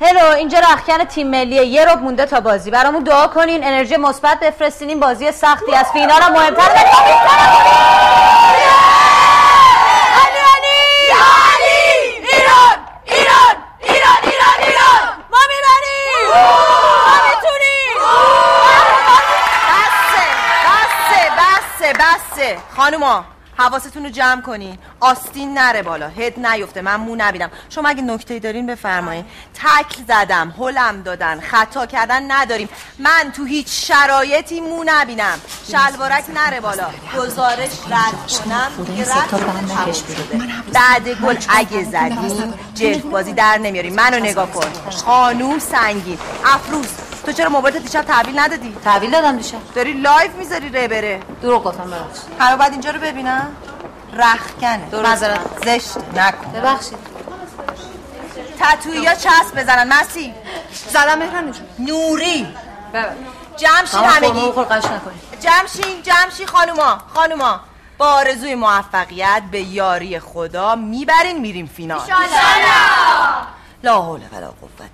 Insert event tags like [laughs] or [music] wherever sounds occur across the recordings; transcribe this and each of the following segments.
هلو اینجا رخکن تیم ملیه. یه رب مونده تا بازی. برامون دعا کنین. انرژی مثبت بفرستین. این بازی سختی از فینال هم مهمتر بسه بسه. خانوما حواستون رو جمع کنین. آستین نره بالا. هد نیفته. من مو نبینم. شما اگه نکته دارین بفرمایین. تکل زدم. هلم دادن. خطا کردن نداریم. من تو هیچ شرایطی مو نبینم. شلوارک نره بالا. گزارش رد کنم. دیگه رد. بعد گل اگه زدیم جلف بازی در نمیاریم منو نگاه کن. خانوم سنگین. افروز. تو چرا موبایلت دیشب تحویل ندادی؟ تحویل دادم دیشب. داری live می‌ذاری ره بره. دروغ گفتم ببخشید. همه بعد اینجا رو ببینم. رخکنه معذرت. زشت. نکن. ببخشید. تتویی ها چسب بزنن. مسی. زدم مهران نوری. جمع شین همگی. جمع شین خانوما. خانوما. با آرزوی موفقیت به یاری خدا می‌برین میریم فینال. لا حول ولا قوت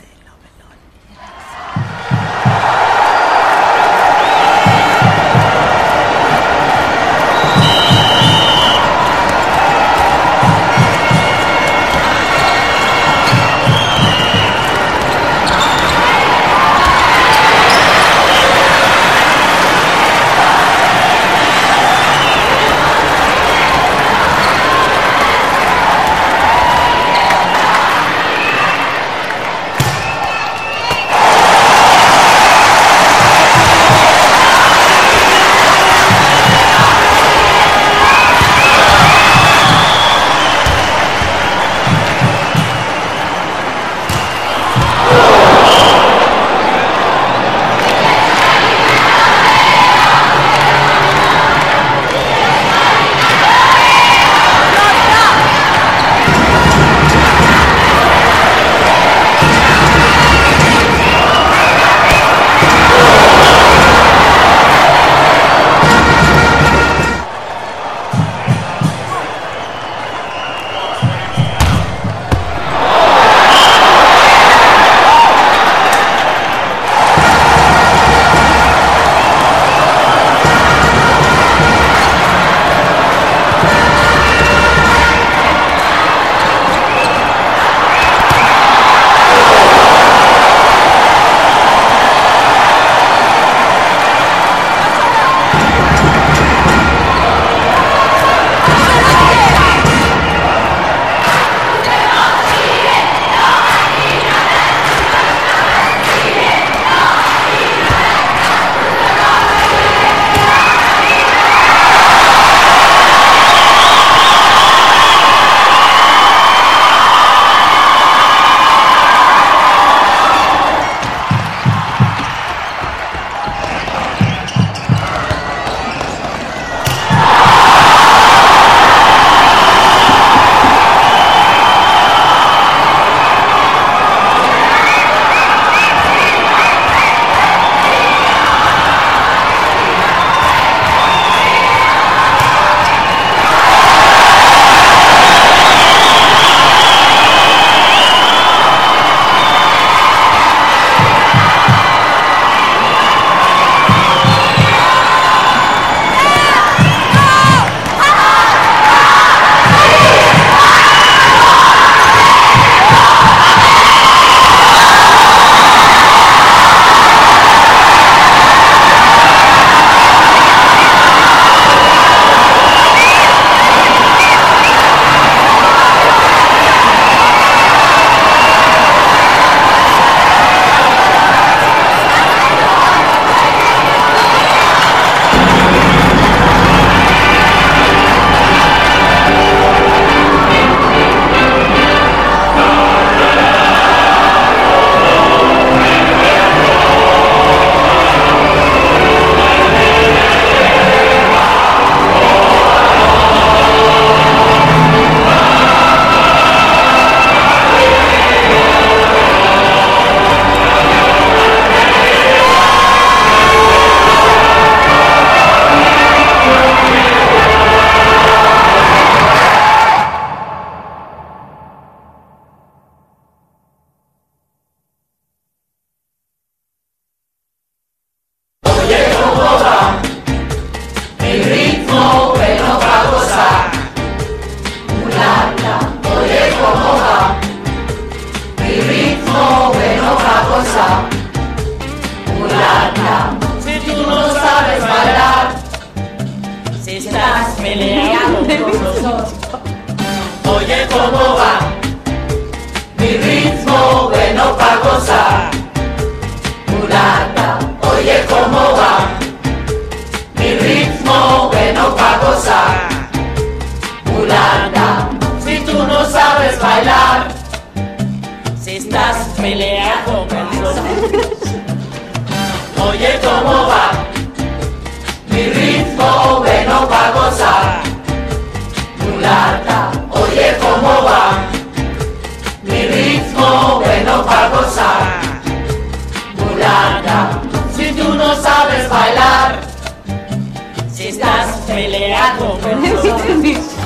con nosotros.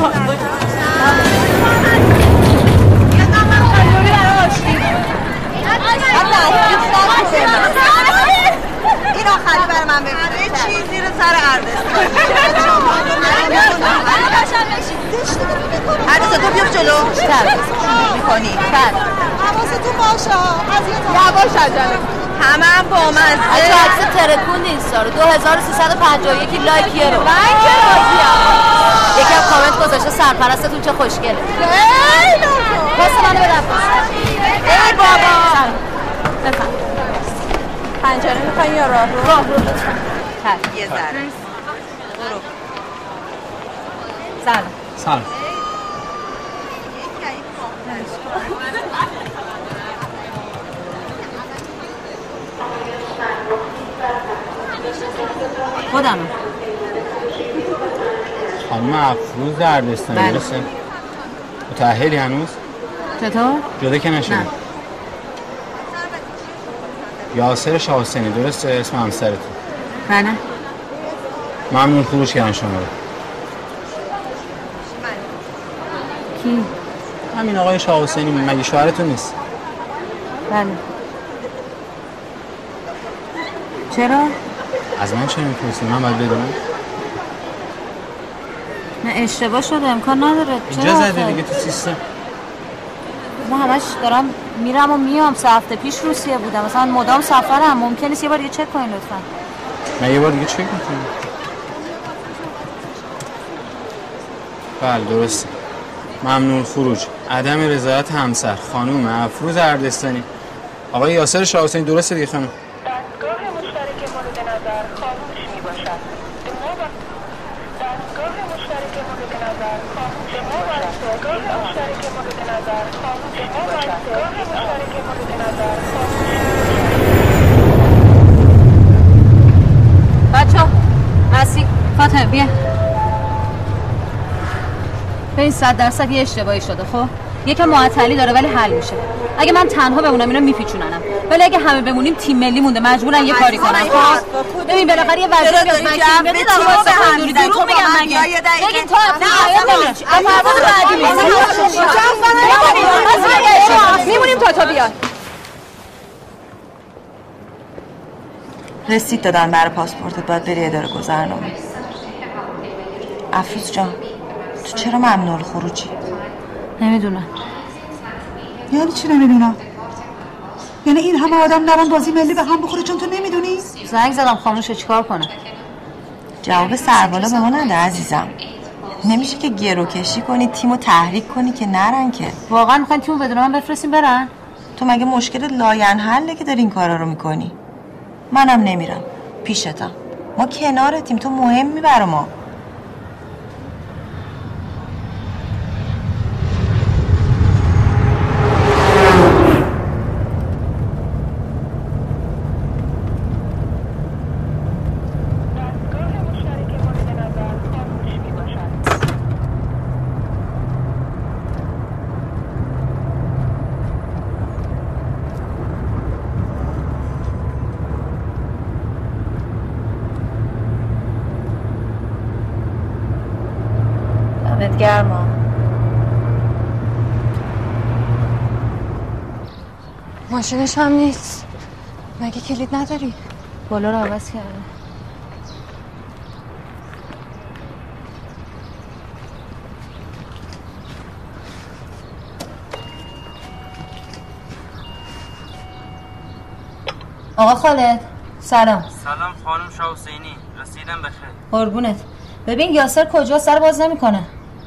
این آخری بر من رو سر عرض تو بیا جلو می‌کنی حواستون باشه یواش عجله همه هم با بچه مزه عکس ترکون اینستا رو 2351 لایکیه رو. من که راضیم یکم کامنت گذاشته سرپرستتون چه خوشگله. خیلی خوب. پس منو بدم ای بابا. بفهم پنجره می‌خواین یا راه رو راه رو لطفا. یه ذره. سلام. سلام. خودم. خانم افروز دردستانی بله. درسته؟ متأهلی هنوز؟ چطور؟ جدا که نشده نه. یاسر شاه حسینی درسته؟ اسم همسرتون. بله. ممنون خروج کردن شما رو. کی؟ همین آقای شاه حسینی مگه شوهرتون نیست؟ بله. چرا؟ از من چه می‌پرسید من باید بدونم. نه اشتباه شده امکان نداره. اینجا چرا زده؟ دیگه تو سیستم. من همش دارم میرم و میام. سه هفته پیش روسیه بودم. مثلا مدام سفرم. ممکن نیست یه بار دیگه چک کنین لطفا. من یه بار دیگه چک می‌کنم. بله درسته. ممنون خروج. عدم رضایت همسر. خانوم افروز اردستانی. آقای یاسر شاه حسینی درسته دیگه خانم دستگاه مشترک مورد نظر خاموش می باشد به ما و- دستگاه مشترک مورد نظر خاموش می باشد دستگاه مشترک مورد نظر خاموش می باشد دستگاه مشترک مورد نظر خاموش بچه مسیح فاطمه بیا. به این صد درصد یه اشتباهی شده خب؟ یکم معطلی داره ولی حل میشه. اگه من تنها بمونم اینا میپیچوننم. ولی اگه همه بمونیم تیم ملی مونده. مجبورن یه کاری کنن. خب ببین بالاخره یه وضعیتی از من تیم ملی دارم واسه خودم دروغ میگم مگه؟ بگین پرواز بعدی میمونیم تا تا بیاد رسید دادن برای پاسپورتت باید بری اداره گذرنامه. افروز جان تو چرا ممنوع خروجی نمی‌دونم یعنی چی نمی‌دونم؟ یعنی این همه آدم نرن بازی ملی به هم بخوره چون تو نمی‌دونی؟ زنگ زدم خاموشه چیکار کنم جواب سربالا به ما نده عزیزم. نمیشه که گرو کشی کنی تیمو تحریک کنی که نرن که. واقعا می‌خواین تیمو بدون من بفرستیم برن؟ تو مگه مشکل لاین حله که داری این کارا رو می‌کنی؟ منم نمیرم. پیشتم. ما کنارتیم تو مهمی برا ما دستگاه مشترک مورد نظر خاموش می باشد دمت گرما ماشینش هم نیست. مگه کلید نداری؟ بالا رو عوض کرده آقا خالد سلام. سلام خانم شاه حسینی. رسیدم بخیر قربونت. ببین یاسر کجا؟ سر باز نمی‌کنه.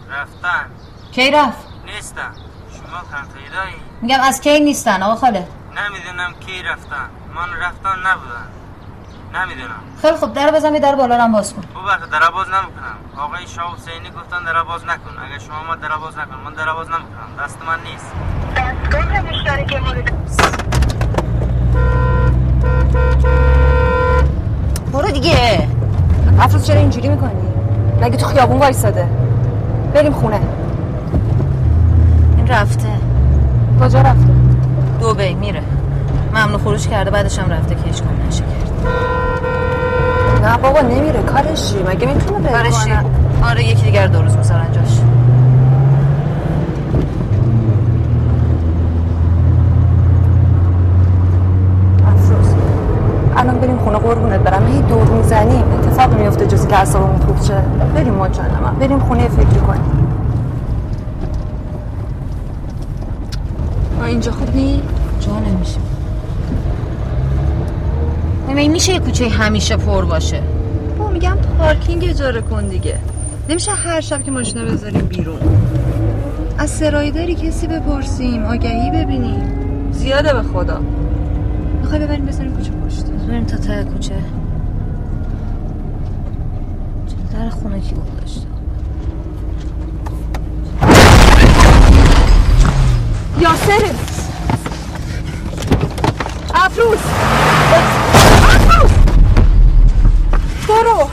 رفتن. کی رفت؟ نیستن. شما کم پیدایی میگم از کی نیستن؟ آقا خاله نمی‌دونم کی رفتن. من رفتن نبودن. نمی‌دونم. خیلی خوب در بزن یه در بالا رو هم باز کن. او وقت در باز نمی‌کنم. آقای شاه حسینی گفتن در باز نکن. اگه شما ما در باز نکن. من در باز نمی‌کنم. دست من نیست. دستگاه مشترک مورد برو دیگه. افروز چرا اینجوری می‌کنی؟ مگه تو خیابون وایساده؟ بریم خونه. این رفته. کجا رفته؟ دوبی میره. ممنوع خروج کرده بعدش هم رفته کنه. نشه کرد. نه بابا نمیره. کارش چیه؟ مگه می‌تونه بره؟ کارش چیه؟ کنه؟ آره یکی دیگر دو روز می‌ذارن جاش. افروز الان بریم خونه قربونت برم. هی دور می‌زنیم اتفاق میفته جزی که اعصابمون خوب شه. بریم مجانم. بریم خونه فکر کنیم. اینجا خوب نی؟ جا نمیشه نمی میشه یه کوچه همیشه پر باشه. با میگم پارکینگ اجاره کن دیگه. نمیشه هر شب که ماشینا بذاریم بیرون. از سرایداری کسی بپرسیم آگهی ببینیم. زیاده به خدا. می‌خوای ببریم بذاریم کوچه پشت. بریم تا ته کوچه. چه در خونه کی گذاشته یاسره. افروز افروز برو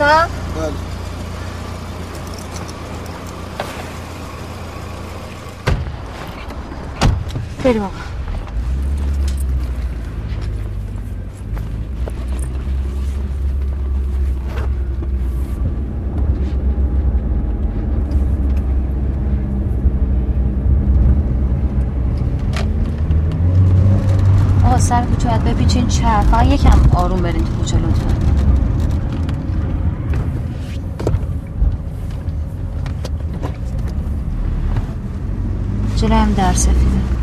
اسم بریم آقا. آقا سر کوچه باید بپیچین چپ فقط یکم آروم برین تو کوچه لطفا. جلو هم در سفیده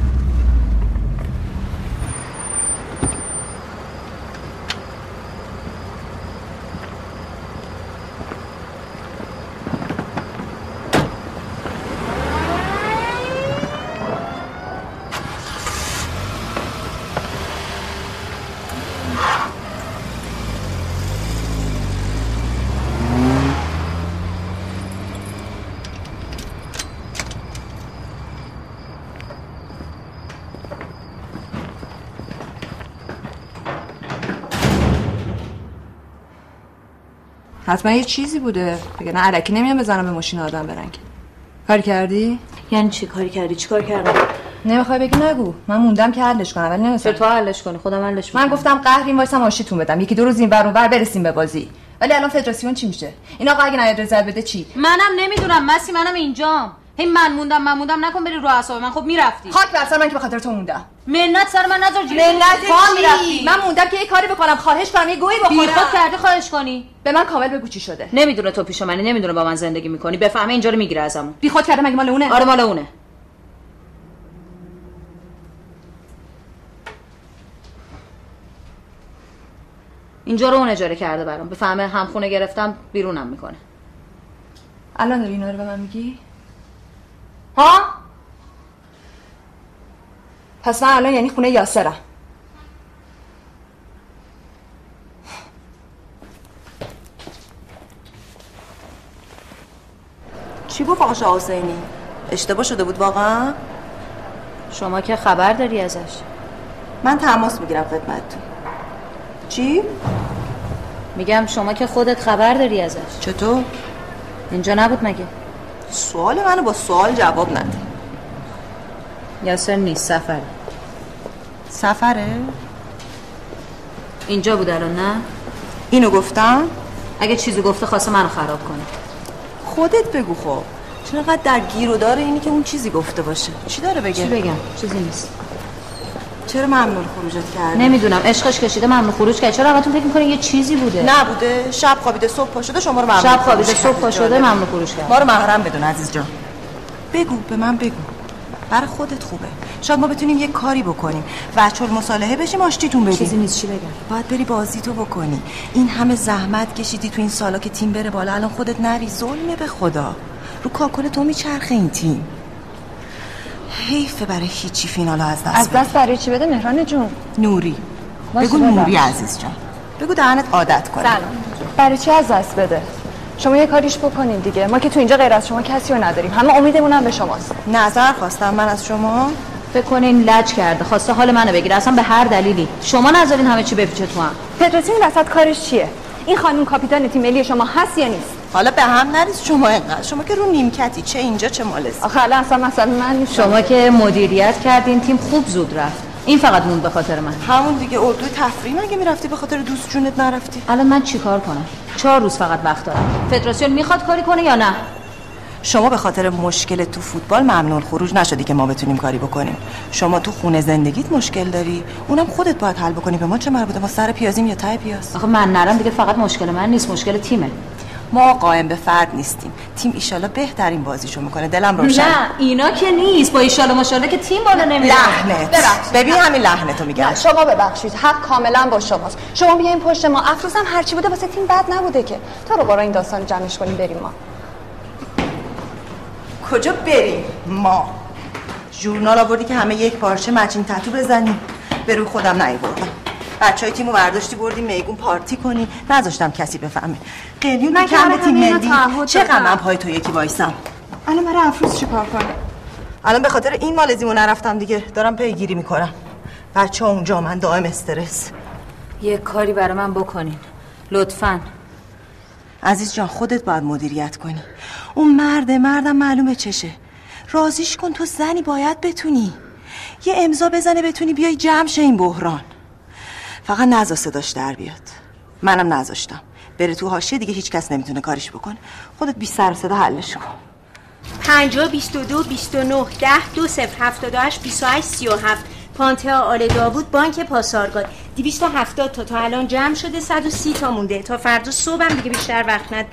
حتما یه چیزی بوده. بگه نه علکی نمیام بزنم به ماشین آدم برن که. کار کردی؟ یعنی چی کاری کردی؟ چی کار کردم؟ نمی‌خوای بگی نگو. من موندم که حلش کنم ولی نمی‌تونم. تو حلش کنی خودم حلش من گفتم قهرین وایسم آشتیتون بدم. یکی دو روز این ور اون ور برسیم به بازی. ولی الان فدراسیون چی میشه؟ این آقا اگه نیاد رضایت بده چی؟ منم نمی‌دونم. مسی منم اینجام. هی من موندم من موندم نکن بری رو اعصاب من. خب می‌رفتی. خاک بر سر من که به خاطر تو موندم. منت سر من نذار جیب پا چی؟ من موندم که یه کاری بکنم. خواهش کنم یه گویی بی خود بخورم کردی خواهش کنی. به من کامل بگو چی شده. نمی‌دونه تو پیش منی نمی‌دونه با من زندگی می‌کنی. بفهمه اینجا رو می‌گیره ازمون. بی خود کردم مگه مال اونه؟ آره مال اونه. اینجا رو اون اجاره کرده برام. بفهمه همخونه گرفتم بیرونم می‌کنه. الان داری اینا رو به من میگی؟ ها؟ پس من الان یعنی خونه یاسرم. چی گفت آقا حسینی؟ اشتباه شده بود واقعا؟ شما که خبر داری ازش. من تماس می‌گیرم خدمتتون. چی؟ میگم شما که خودت خبر داری ازش. چطور؟ اینجا نبود مگه؟ سوال منو با سوال جواب نده. یاسر نیست سفر سفره؟ اینجا بود الان نه؟ اینو گفتم؟ اگه چیزی گفته خواسته منو خراب کنه. خودت بگو خب. چرا قد در گیر و داره اینی که اون چیزی گفته باشه؟ چی داره بگه؟ چی بگم؟ چیزی نیست. چرا ممنون خروجت کرده نمی‌دونم. عشقش کشیده ممنون خروج کرد. چرا همتون فکر می‌کنین یه چیزی بوده؟ نبوده. شب خوابیده صبح پا شده شما رو ممنون شب خوابیده صبح پا. شده ممنون خروج کرد. ما رو محرم بدون عزیز جان. بگو به من بگو. برای خودت خوبه. شاید ما بتونیم یه کاری بکنیم. وچل مصالحه بشیم آشتیتون بدیم. چیزی نیست چی بگم؟ باید بری بازی تو بکنی. این همه زحمت کشیدی تو این سالا که تیم بره بالا. الان خودت نری ظلمه به خدا. رو کاکل تو میچرخه این تیم. حیفه برای هیچی فینال از دست از. دست برای چی بده؟ مهران جون. نوری. بگو. نوری عزیز جان. بگو دهنت عادت کنه. سلام. برای چی از دست بده؟ شما یه کاریش بکنین دیگه. ما که تو اینجا غیر از شما کسی رو نداریم. همه امیدمون هم به شماست. نظر خواستم من از شما. فکر کنین لج کرده. خواسته حال منو بگیره. اصلا به هر دلیلی. شما نذارین همه چی بپیچه تو هم. این وسط کارش چیه؟ این خانم کاپیتان تیم ملی شما هست یا نیست؟ حالا به هم نریز شما اینقدر. شما که رو نیمکتی. چه اینجا چه مالزی آخه الان اصلا مثلا من. شما که مدیریت کردین تیم خوب زود رفت. این فقط موند به خاطر من. همون دیگه اردو تفریح مگه می‌رفتی به خاطر دوست جونت نرفتی؟ الان من چیکار کنم؟ چهار روز فقط وقت دارم. فدراسیون می‌خواد کاری کنه یا نه؟ شما به خاطر مشکل تو فوتبال ممنون خروج نشدی که ما بتونیم کاری بکنیم. شما تو خونه زندگیت مشکل داری. اونم خودت باید حل بکنی. به ما چه مربوطه؟ ما سر پیازیم یا ته پیاز؟ آخه من نرم دیگه فقط مشکل من نیست. مشکل تیمه. ما قائم به فرد نیستیم. تیم ایشالا بهترین بازیشو می‌کنه. دلم روشن. نه اینا که نیست. با ایشالا ماشاءالله که تیم بالا نمیره. لحنت. ببین همین لحنتو میگم. نه شما ببخشید. حق کاملا با شماست. شما بیاین پشت ما. افسوس هم هرچی بوده واسه تیم بد نبوده که. تو رو برای این داستان جمعش کنیم بریم ما. کجا بریم؟ ما. ژورنال آوردی که همه یک پارچه مچین تتو بزنیم. به روی خودم نیوردم بچه های تیمو برداشتی بردیم میگون پارتی کنی. نذاشتم کسی بفهمه. قلیون من که که کم به تیم ملی. دادم. من پای تو یکی وایسم الان برای افروز چیکار کنه الان به خاطر این مالزیمو نرفتم دیگه. دارم پیگیری می‌کنم. بچه ها اونجا من دائم استرس. یه کاری برای من بکنین. لطفا. عزیز جان خودت باید مدیریت کنی. اون مرده مردم معلومه چشه. رازیش کن تو زنی باید بتونی. یه امضا بزنه بتونی بیای جمع شه این بحران. فقط نزا صداش در بیاد. منم نذاشتم بره تو حاشیه دیگه هیچ کس نمی‌تونه کاریش بکنه. خودت بی سر صدا حلش کن. پنجاه بیست و دو بیست و نه ده دو صفر هفتاد و هشت بیست و هشت سی و هفت. پانته‌آ آل داوود بانک پاسارگاد. دیویست و هفتاد تا تا الان جمع شده صد و سی تا مونده. تا فردا صبحم دیگه بیشتر وقت ند.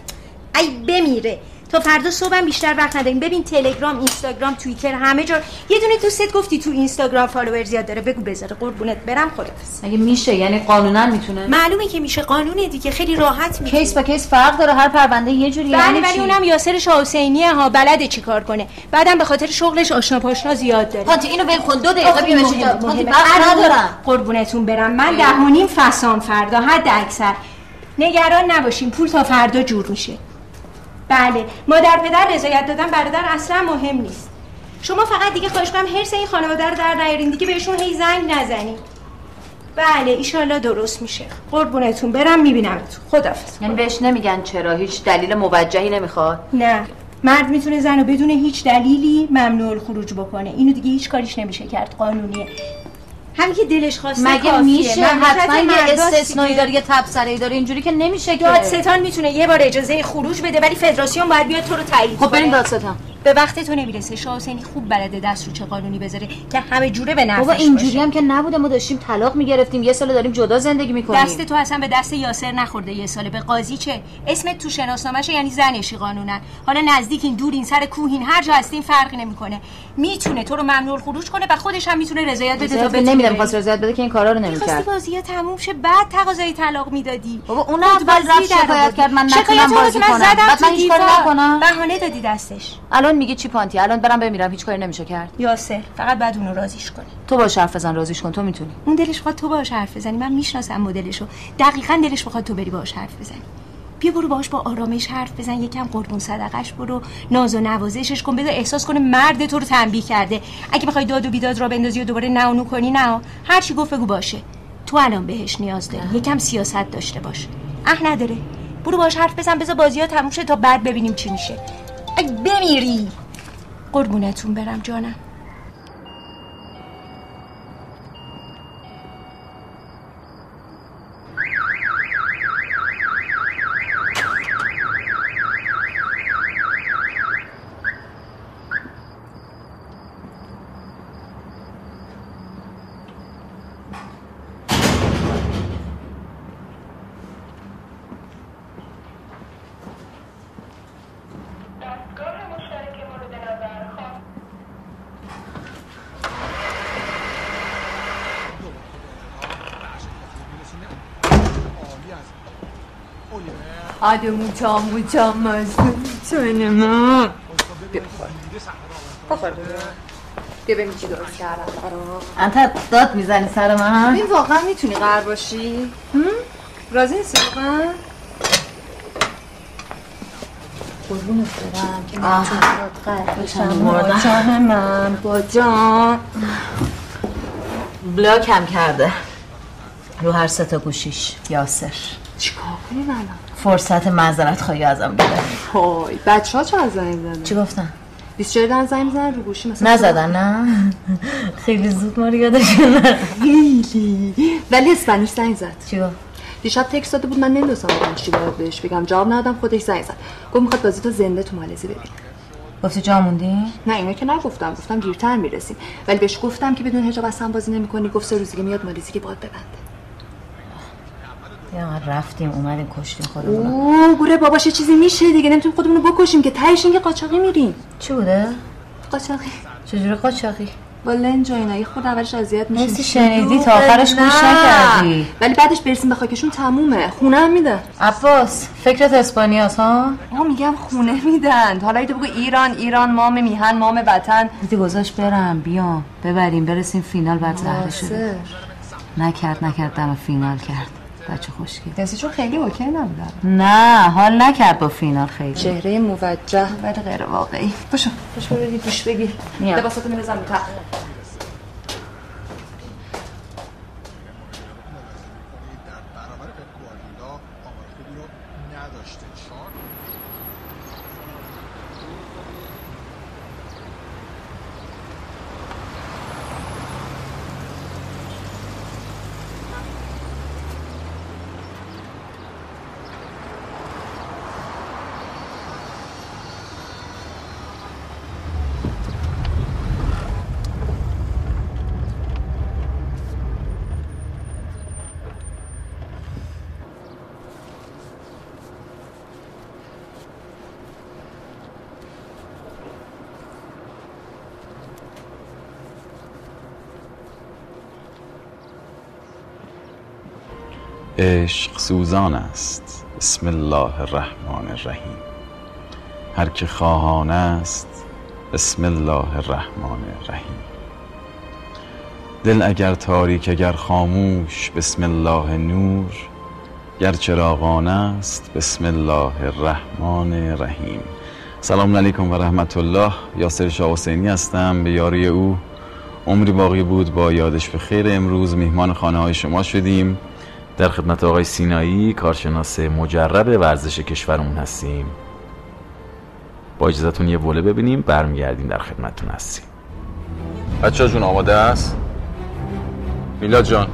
ای بمیره. تا فردا صبحم بیشتر وقت نداریم. ببین تلگرام اینستاگرام توییتر همه جا. یه دونه تو ست گفتی تو اینستاگرام فالوور زیاد داره. بگو بذاره. قربونت برم خدافظ اگه میشه؟ یعنی قانونا می‌تونه؟ معلومه که میشه. قانونه دیگه. خیلی راحت میشه case با case فرق داره. هر پرونده یه جوری. بله یعنی ولی؟ اونم یاسر شاه حسینیه ها. بلده چی کار کنه. بعدم به خاطر شغلش آشنا پاشنا زیاد داره. پانتی اینو ول کن. دو دقیقه. بیا ندارم قربونتون برم. من ده و نیم فسان فردا حد اکثر. نگران نباشین پول تا فردا جور میشه. بله. مادر پدر رضایت دادن برادر اصلا مهم نیست. شما فقط دیگه خواهش کنم حرس این خانواده رو در نیارین. دیگه بهشون هی زنگ نزنین. بله ایشالله درست میشه. قربونتون برم می‌بینم خدافظ یعنی بهش نمیگن چرا هیچ دلیل موجهی نمی‌خواد؟ نه. مرد می‌تونه زن رو بدون هیچ دلیلی ممنوع خروج بکنه. اینو دیگه هیچ کاریش نمیشه کرد. قانونیه. همین که دلش خواسته مگه کافیه. میشه حتما یه استثنایی. داره یه تبصره داره اینجوری که نمیشه که دادستان می‌تونه یه بار اجازه خروج بده ولی فدراسیون باید بیاد تو رو تایید خب بریم. دادستان به وقت تو نمی‌رسه. شاه حسینی خوب بلده دست رو چه قانونی بذاره که همه جوره به نفعش بابا اینجوری. هم که نبوده ما داشتیم طلاق می‌گرفتیم. یه سال داریم جدا زندگی می‌کنیم. دست تو اصلا به دست یاسر نخورده. یه ساله. به قاضی چه؟ اسمت تو شناسنامه‌ش یعنی زنشی قانونا. حالا نزدیکین دورین سر کوهین هر جا هستین فرقی نمی‌کنه. می‌تونه تو رو ممنوع خروج کنه و خودش هم می‌تونه رضایت بده نمیدم بری. خواست رضایت بده که این کارا رو نمی‌کرد. بازی تموم شه بعد تقاضای طلاق می‌دادی. بابا اون اول رفت شکایت کرد. من شکایت بازی کنم. بعد تو من هیچ کاری. نکنم. بهانه دادی دستش. الان میگه چی پانتی؟ الان برم بمیرم هیچ کاری نمیشه کرد. یاسر فقط بعد اونو راضیش کنی تو باش حرف بزن راضیش کن تو می‌تونی. اون دلش بخواد تو باهاش حرف بزنی. من می‌شناسم مدلشو. دقیقا دلش بخواد تو بری باهاش حرف بزنی. بیا برو باهاش با آرامش حرف بزن. یکم قربون صدقش برو. ناز و نوازشش کن. بذار احساس کنه مرد تو رو تنبیه کرده. اگه بخوای داد و بیداد را بندازی و دوباره نه کنی نه. هر چی گفت بگو باشه. تو الان بهش نیاز داری. یکم سیاست داشته باش. اه نداره. برو باهاش حرف بزن. بذار بازی ها تموم شه تا بعد ببینیم چی میشه. اگه بمیری. قربونتون برم جانم. آده موچا موچا مزدون چونه ما بخور بیا ببین چی درست کردم انت داد می‌زنی سر من این واقعا می‌تونی قرار باشی؟ راضی نیستی واقعا؟ قربونت برم که. جان من با جان بلاک هم کرده رو هر سه تا گوشیش یاسر چیکار کنیم الان؟ فرصت معذرت خواهی ازم بده. های بچه ها چه از زنگ زدن؟ چی گفتن؟ 24 دن زنگ می‌زنن رو گوشی مثلا نزدن نه؟ [laughs] خیلی زود ما رو یادشون. خیلی. ولی اسپانیش زنگ زد. چی گفت؟ دیشب تکست داده بود من نمی‌دونستم واقعا چی باید بهش بگم. جواب ندادم خودش زنگ زد. گفت می‌خواد بازی تو زنده تو مالزی ببین گفتی جا موندی؟ نه اینو که نگفتم. گفتم دیرتر می‌رسیم. ولی بهش گفتم که بدون حجاب اصلا بازی نمی‌کنی. گفت سه روزی میاد مالزی که باد ببنده. یا رفتیم اومدیم کشتیم خودمون اوه گوره باباش یه چیزی میشه دیگه نمی‌تونیم خودمون رو بکشیم که تهش اینکه قاچاقی میریم. چی بوده؟ قاچاقی. چجوری قاچاقی؟ با لنج و اینا یه خود اولش اذیت میشیم. مرسی شنیدی تا آخرش گوش نکردی. ولی بعدش برسیم به خاکشون تمومه. خونه هم میدن عباس فکرت اسپانیاست ها؟ آه میگم خونه میدن. حالا ایتو بگو ایران ایران مام میهن مام وطن. دیدی گذاشت برم بیام. ببریم برسیم فینال بعد زهره شده. نکرد نکرد دم فینال کرد. بچه خوشگل. دستی چون خیلی اوکی نبودن نه حال نکرد با فینال خیلی. چهره موجه. ولی غیر واقعی. باشو باشو برو دوش بگیر. میام. لباساتو میرزم رو عشق سوزان است. بسم الله الرحمن الرحیم. هر که خواهان است بسم الله الرحمن الرحیم. دل اگر تاریک اگر خاموش بسم الله نور. گر چراغان است بسم الله الرحمن الرحیم. سلام علیکم و رحمت الله. یاسر شاه حسینی هستم به یاری او. عمری باقی بود با یادش به خیر. امروز میهمان خانه های شما شدیم. در خدمت آقای سینایی کارشناس مجرب ورزش کشورمون هستیم. با اجازتون یه وله ببینیم برمیگردیم در خدمتتون هستیم. بچه جون آماده است؟ میلاد جان.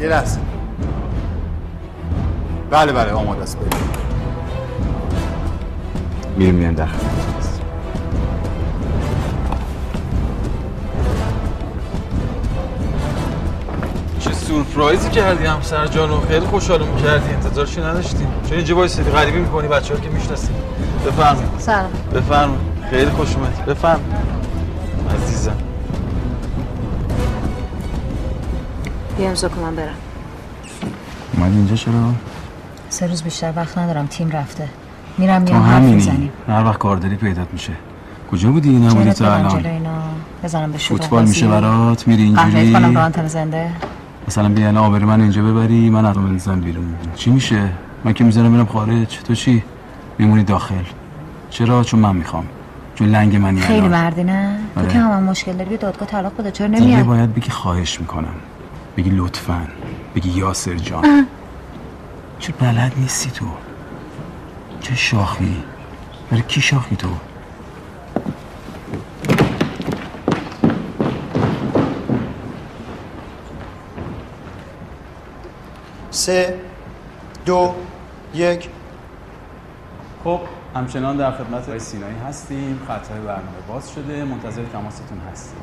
یه لحظه. بله بله آماده است. بریم میریم میریم در خدمتتون سورپرایزی کردی همسر جانو خیلی خوشحالمون کردی انتظارشی نداشتیم. چون اینجا وایسادی غریبی می‌کنی بچه ها که می‌شناسیم. بفرمایید. سلام. بفرمایید. خیلی خوش اومدی. بفرمایید. عزیزم. بیا امضا کن من برم. اومدی اینجا چرا؟ سه روز بیشتر وقت ندارم تیم رفته. میرم میام حرف همینی. می‌زنیم. هر وقت کار داری پیدات میشه. کجا بودی؟ نبودی تا الان؟ بزنم به فوتبال میشه برات میری قهوه اینجوری کنم رانتن زنده. مثلا بیا آبر من اینجا ببری من از بندازم بیرون. چی میشه؟ من که می‌ذارم میرم خارج. تو چی؟ میمونی داخل. چرا؟ چون من می‌خوام. چون لنگ منی خیلی الان. مردی نه؟ تو آره. که هم مشکل داری بیا دادگاه طلاق بده. چرا نمیای؟ باید بگی خواهش می‌کنم. بگی لطفا. بگی یاسر جان. چون بلد نیستی تو. چه شاخی. برای کی شاخی تو؟ سه دو یک. خب همچنان در خدمت آقای سینایی هستیم. خطای برنامه باز شده. منتظر تماستون هستیم.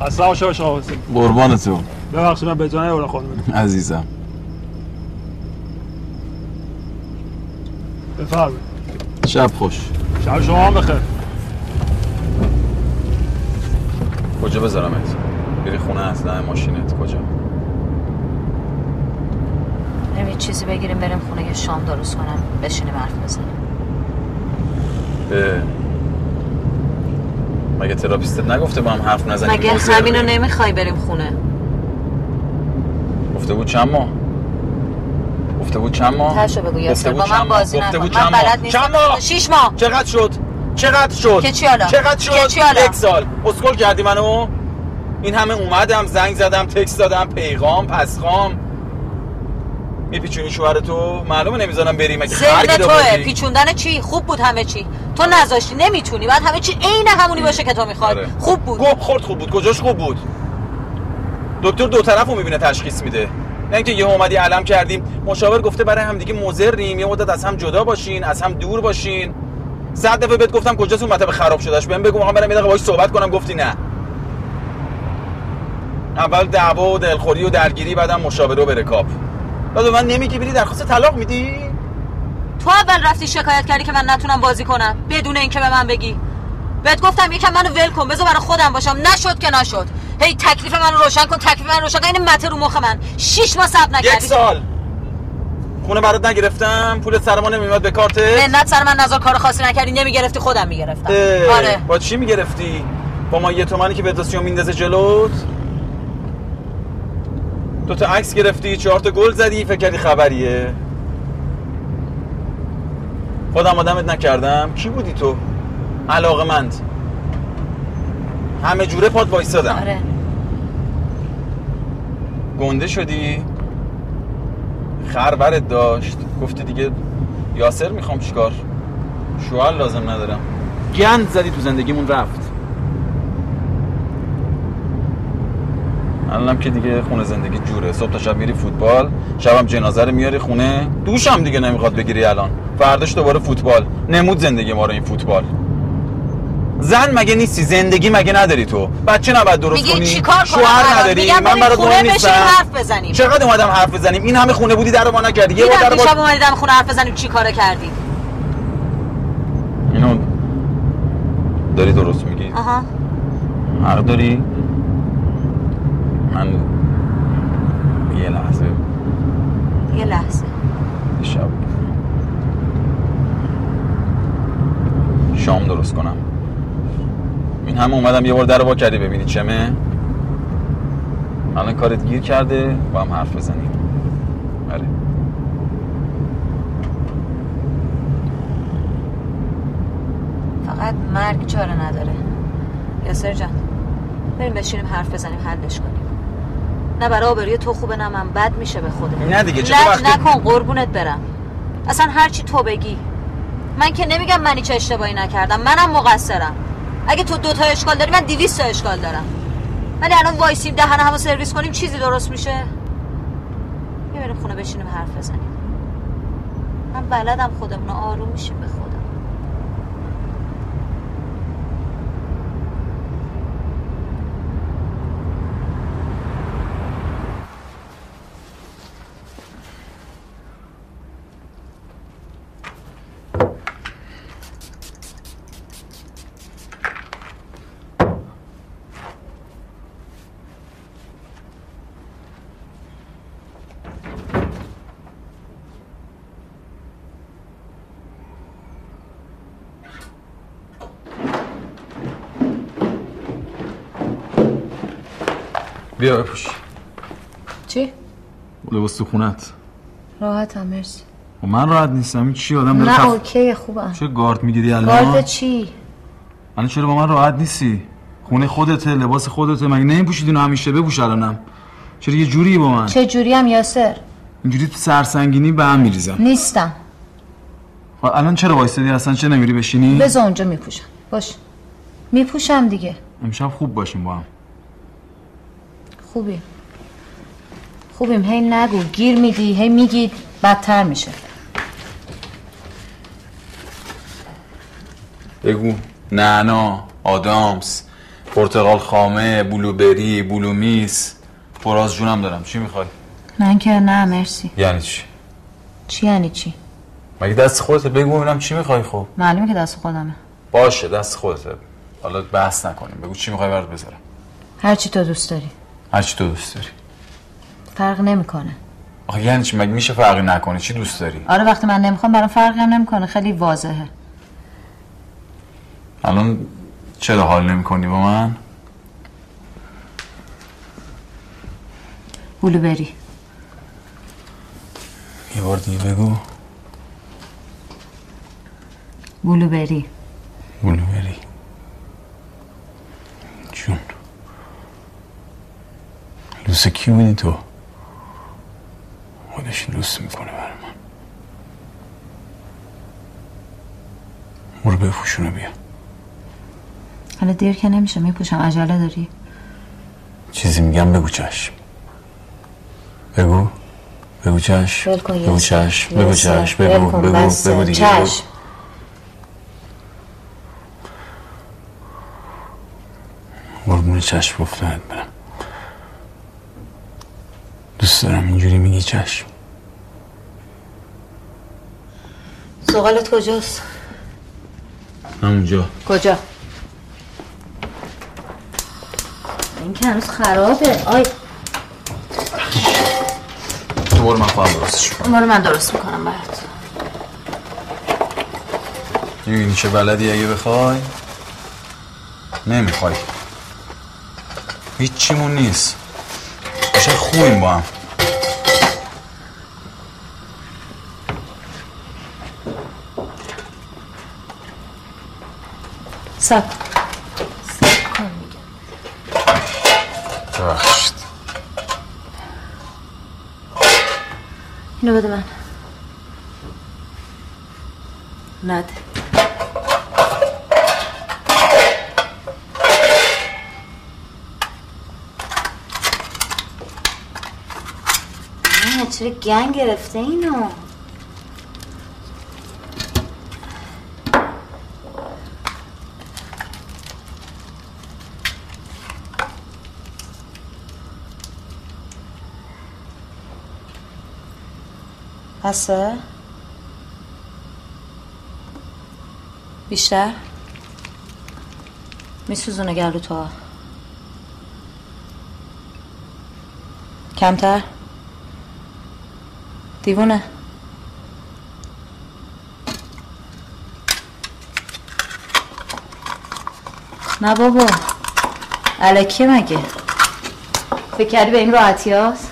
اصلا باشه شما حسین قربان تو ببخشید من به جای اولا خانم. عزیزم. بفرمایید. شب خوش. شب شما هم بخیر. کجا بذارمت بری خونه اصلا ماشینت. کجا؟ بریم یه چیزی بگیریم بریم خونه یه شام درست کنم. بشینیم حرف بزنیم. مگه تراپیستت نگفته با هم حرف نزنیم؟ مگه همینو رو؟ نمی‌خوای بریم خونه؟ گفته بود چند ماه؟ گفته بود چند ماه؟ تاشو بگو یاسر. با من؟ بازی نکن. من؟ بلد نیستم چند ماه؟ شیش ماه. چقدر شد؟ چقدر شد؟ که چی حالا؟ چقدر شد؟ یک سال. اسکل کردی منو؟ این همه اومدم زنگ زدم تکست دادم پیغام پسخام. میپیچونی شوهر تو؟ معلومه نمی‌ذارم بری مگه خرگی؟ پیچوندن چی؟ خوب بود همه چی. تو نذاشتی نمی‌تونی. بعد همه چی عین همونی باشه که تو می‌خوای. آره. خوب بود. گفت خورد خوب بود. کجاش خوب بود؟ دکتر دو طرفو می‌بینه تشخیص میده. نه اینکه یه اومدی علم کردیم. مشاور گفته برای هم دیگه مضریم. یه مدت از هم جدا باشین از هم دور باشین. صد دفعه بهت گفتم کجاست اون مطب خراب شدهش. بهم بگو می‌خوام برم یه دقیقه باهاش صحبت کنم. گفتی نه. اول دعوا و دلخوری و درگیری بعدم مشاوره و برکاب. بعد من نمیگی بری درخواست طلاق میدی؟ تو اول رفتی شکایت کردی که من نتونم بازی کنم. بدون اینکه به من بگی. بهت گفتم یکم منو ول کن. بذار برای خودم باشم. نشد که نشد. هی تکلیف منو روشن کن. تکلیف منو روشن کن. این مته رو مخ من. شش ماه صبر نکردی. یک سال. خونه برات نگرفتم. پول سر ما نمیومد به کارتت منت سر من نظر کار خاصی نکردی. نمی‌گرفتی خودم می‌گرفتم. آره. با چی می‌گرفتی؟ با ما یه تومنی که به میندازه جلوت؟ دو تا عکس گرفتی چهار تا گل زدی فکر کردی خبریه. خودم آدمت نکردم. کی بودی تو؟ علاقه مند همه جوره پاد وایسادم آره. گنده شدی؟ خربرت داشت. گفتی دیگه یاسر می‌خوام چیکار؟ شوهر لازم ندارم. گند زدی تو زندگیمون رفت. الانم که دیگه خونه زندگی جوره. صبح تا شب میری فوتبال شبم جنازه رو میاری خونه. دوشم دیگه نمی‌خواد بگیری الان. فرداش دوباره فوتبال. نمود زندگی ما رو این فوتبال. زن مگه نیستی؟ زندگی مگه نداری تو؟ بچه نباید درست میگی کنی. چیکار شوهر؟ نداری. من برات خونه مهم نیستم. حرف بزنیم. چقدر اومدم حرف بزنیم؟ این همه خونه بودی در رو با نکردی یه بار در دیدم رو دیشب با- اومدیدم خونه حرف بزنیم. چی کاره کردی؟ اینو داری درست میگی؟ آها. حق داری من یه لحظه یه لحظه. شب. شام درست کنم. این همه اومدم یه بار در رو با کردی ببینی چمه؟ الان کارت گیر کرده با هم حرف بزنیم. بله. فقط مرگ چاره نداره. یاسر جان بریم بشینیم حرف بزنیم حلش کنیم. نه برای آبروی تو خوبه نه من. بد میشه به خودت. نه دیگه، لج وقتی- نکن قربونت برم. اصلا هرچی تو بگی. من که نمیگم من هیچ اشتباهی نکردم. منم مقصرم. اگه تو دوتا اشکال داری من دیویست تا اشکال دارم. ولی الان وایسیم دهن همو سرویس کنیم چیزی درست میشه؟ یه بریم خونه بشینیم حرف بزنیم. من بلدم خودمون آروم میشیم به خودم بیا بپوش. چی؟ لباس تو خونت راحتم مرسی. و من راحت نیستم این چی آدم داره نه. اوکی خوبم. چه گارد می‌گیری الان؟ گارد چی؟ الان چرا با من راحت نیستی؟ خونه خودته لباس خودته مگه نمیپوشید اینو همیشه؟ بپوش الانم. چرا یه جوری با من؟ چه جوری هم یاسر؟ اینجوری تو سرسنگینی به هم میریزم. نیستم. خب الان چرا وایسادی اصلا چه نمیری بشینی؟ بذار اونجا میپوشم. باش. میپوشم دیگه. امشب خوب باشیم با هم. خوبی. خوبیم. هی نگو. گیر میدی هی میگی بدتر میشه. بگو. نعنا آدامس پرتقال خامه بلوبری بلومیس. پراز جونم دارم. چی می‌خوای؟ من که نه مرسی. یعنی چی؟ چی یعنی چی؟ مگه دست خودت بگو ببینم چی می‌خوای خب؟ معلومه که دست خودمه. باشه دست خودته حالا بحث نکنیم. بگو چی می‌خوای برات بذارم. هر چی تو دوست داری. هر چی تو دوست داری. فرق نمی‌کنه. آخه یعنی چی؟ مگه میشه فرقی نکنی چی دوست داری؟ آره وقتی من نمی‌خوام برام فرقی هم نمی‌کنه. خیلی واضحه. الان چرا حال نمی‌کنی با من؟ بلوبری یه بار دیگه بگو. بلوبری بلوبری جون. لوس کی بودی تو؟ خودش لوس می‌کنه برای من. برو بپوشونو بیا. حالا دیر که نمیشه میپوشم. عجله داری؟ چیزی میگم بگو چشم. بگو. بگو چشم. بگو. چشم. بگو. چشم. بگو بگو. بگو دیگه. چشم. قربون چشم گفتنت برم. دوست دارم اینجوری میگی چشم. زغالت کجاست؟ همونجا. کجا؟ این که هنوز خرابه. آی. تو برو من خواهم درستش کنم اون رو من درست می‌کنم برات. می‌بینی چه بلدی اگه بخوای؟ نمی‌خوای. هیچیمون نیست. چه خوبیم با هم سب ببخشید اینو بده من نده چرا گنگ گرفته اینو. بسه بیشتر؟ میسوزونه گلو تو کمتر؟ دیوونه. نه بابا. علکیه مگه؟ فکر کردی به این راحتی هست؟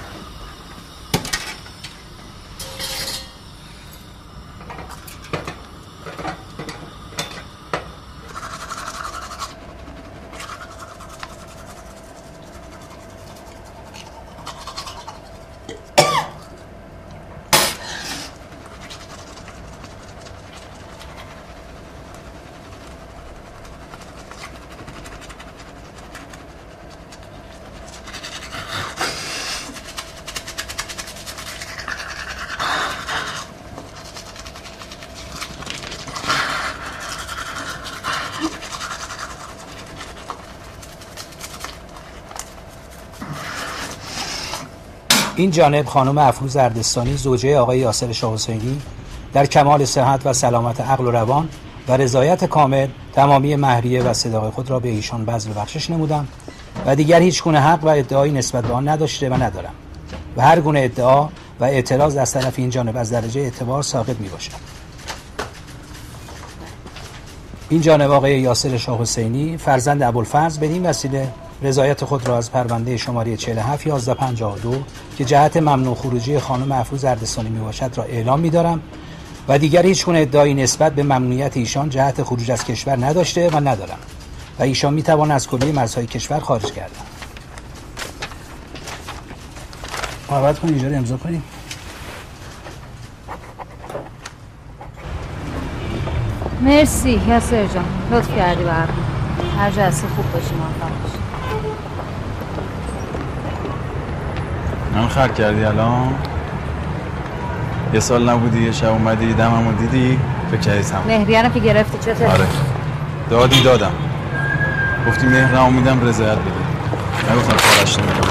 این جانب خانم افروز اردستانی زوجه آقای یاسر شاه حسینی در کمال صحت و سلامت عقل و روان و رضایت کامل تمامی مهریه و صداق خود را به ایشان بذل بخشش نمودم و دیگر هیچ گونه حق و ادعایی نسبت به آن نداشته و ندارم و هر گونه ادعا و اعتراض از طرف این جانب از درجه اعتبار ساقط می باشد این جانب آقای یاسر شاه حسینی فرزند ابوالفضل بدین وسیله رضایت خود را از پرونده شماره 47 1152 که جهت ممنوع خروجی خانم افروز اردستانی می باشد را اعلام می دارم و دیگر هیچ گونه ادعایی نسبت به ممنوعیت ایشان جهت خروج از کشور نداشته و ندارم و ایشان می توان از کلیه مرزهای کشور خارج کردن محبت کن اینجا رو امضا کنیم. مرسی یاسر جان. لطف کردی برام هر جلسه خوب باشی موفق باشی. من خرد کردی الان؟ یه سال نبودی یه شب اومدی دممو دیدی؟ فکر کردی تمام مهریه که گرفتی چطور؟ آره. دادی دادم. گفتی مهرمو میدم رضایت بده. نگفتم کارش نمیدم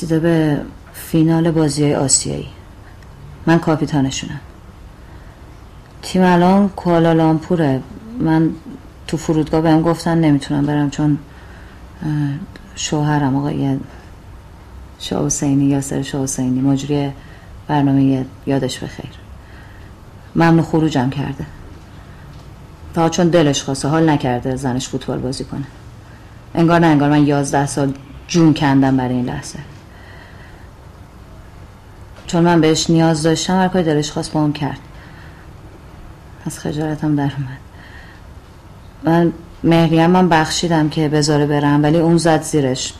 رسیده به فینال بازی آسیایی. من کاپیتانشونم. تیم الان کوالالامپوره من تو فرودگاه بهم گفتن نمی‌تونم برم چون شوهرم آقای شاه حسینی یاسر شاه حسینی. مجری برنامه یادش بخیر ممنوع خروجم کرده. تا چون دلش خواسته حال نکرده زنش فوتبال بازی کنه. انگار نه انگار من یازده سال جون کندم برای این لحظه. چون من بهش نیاز داشتم هر کاری دلش خواست با اون کرد. از خجالتم در اومد. من مهریم من بخشیدم که بذاره برم ولی اون زد زیرش.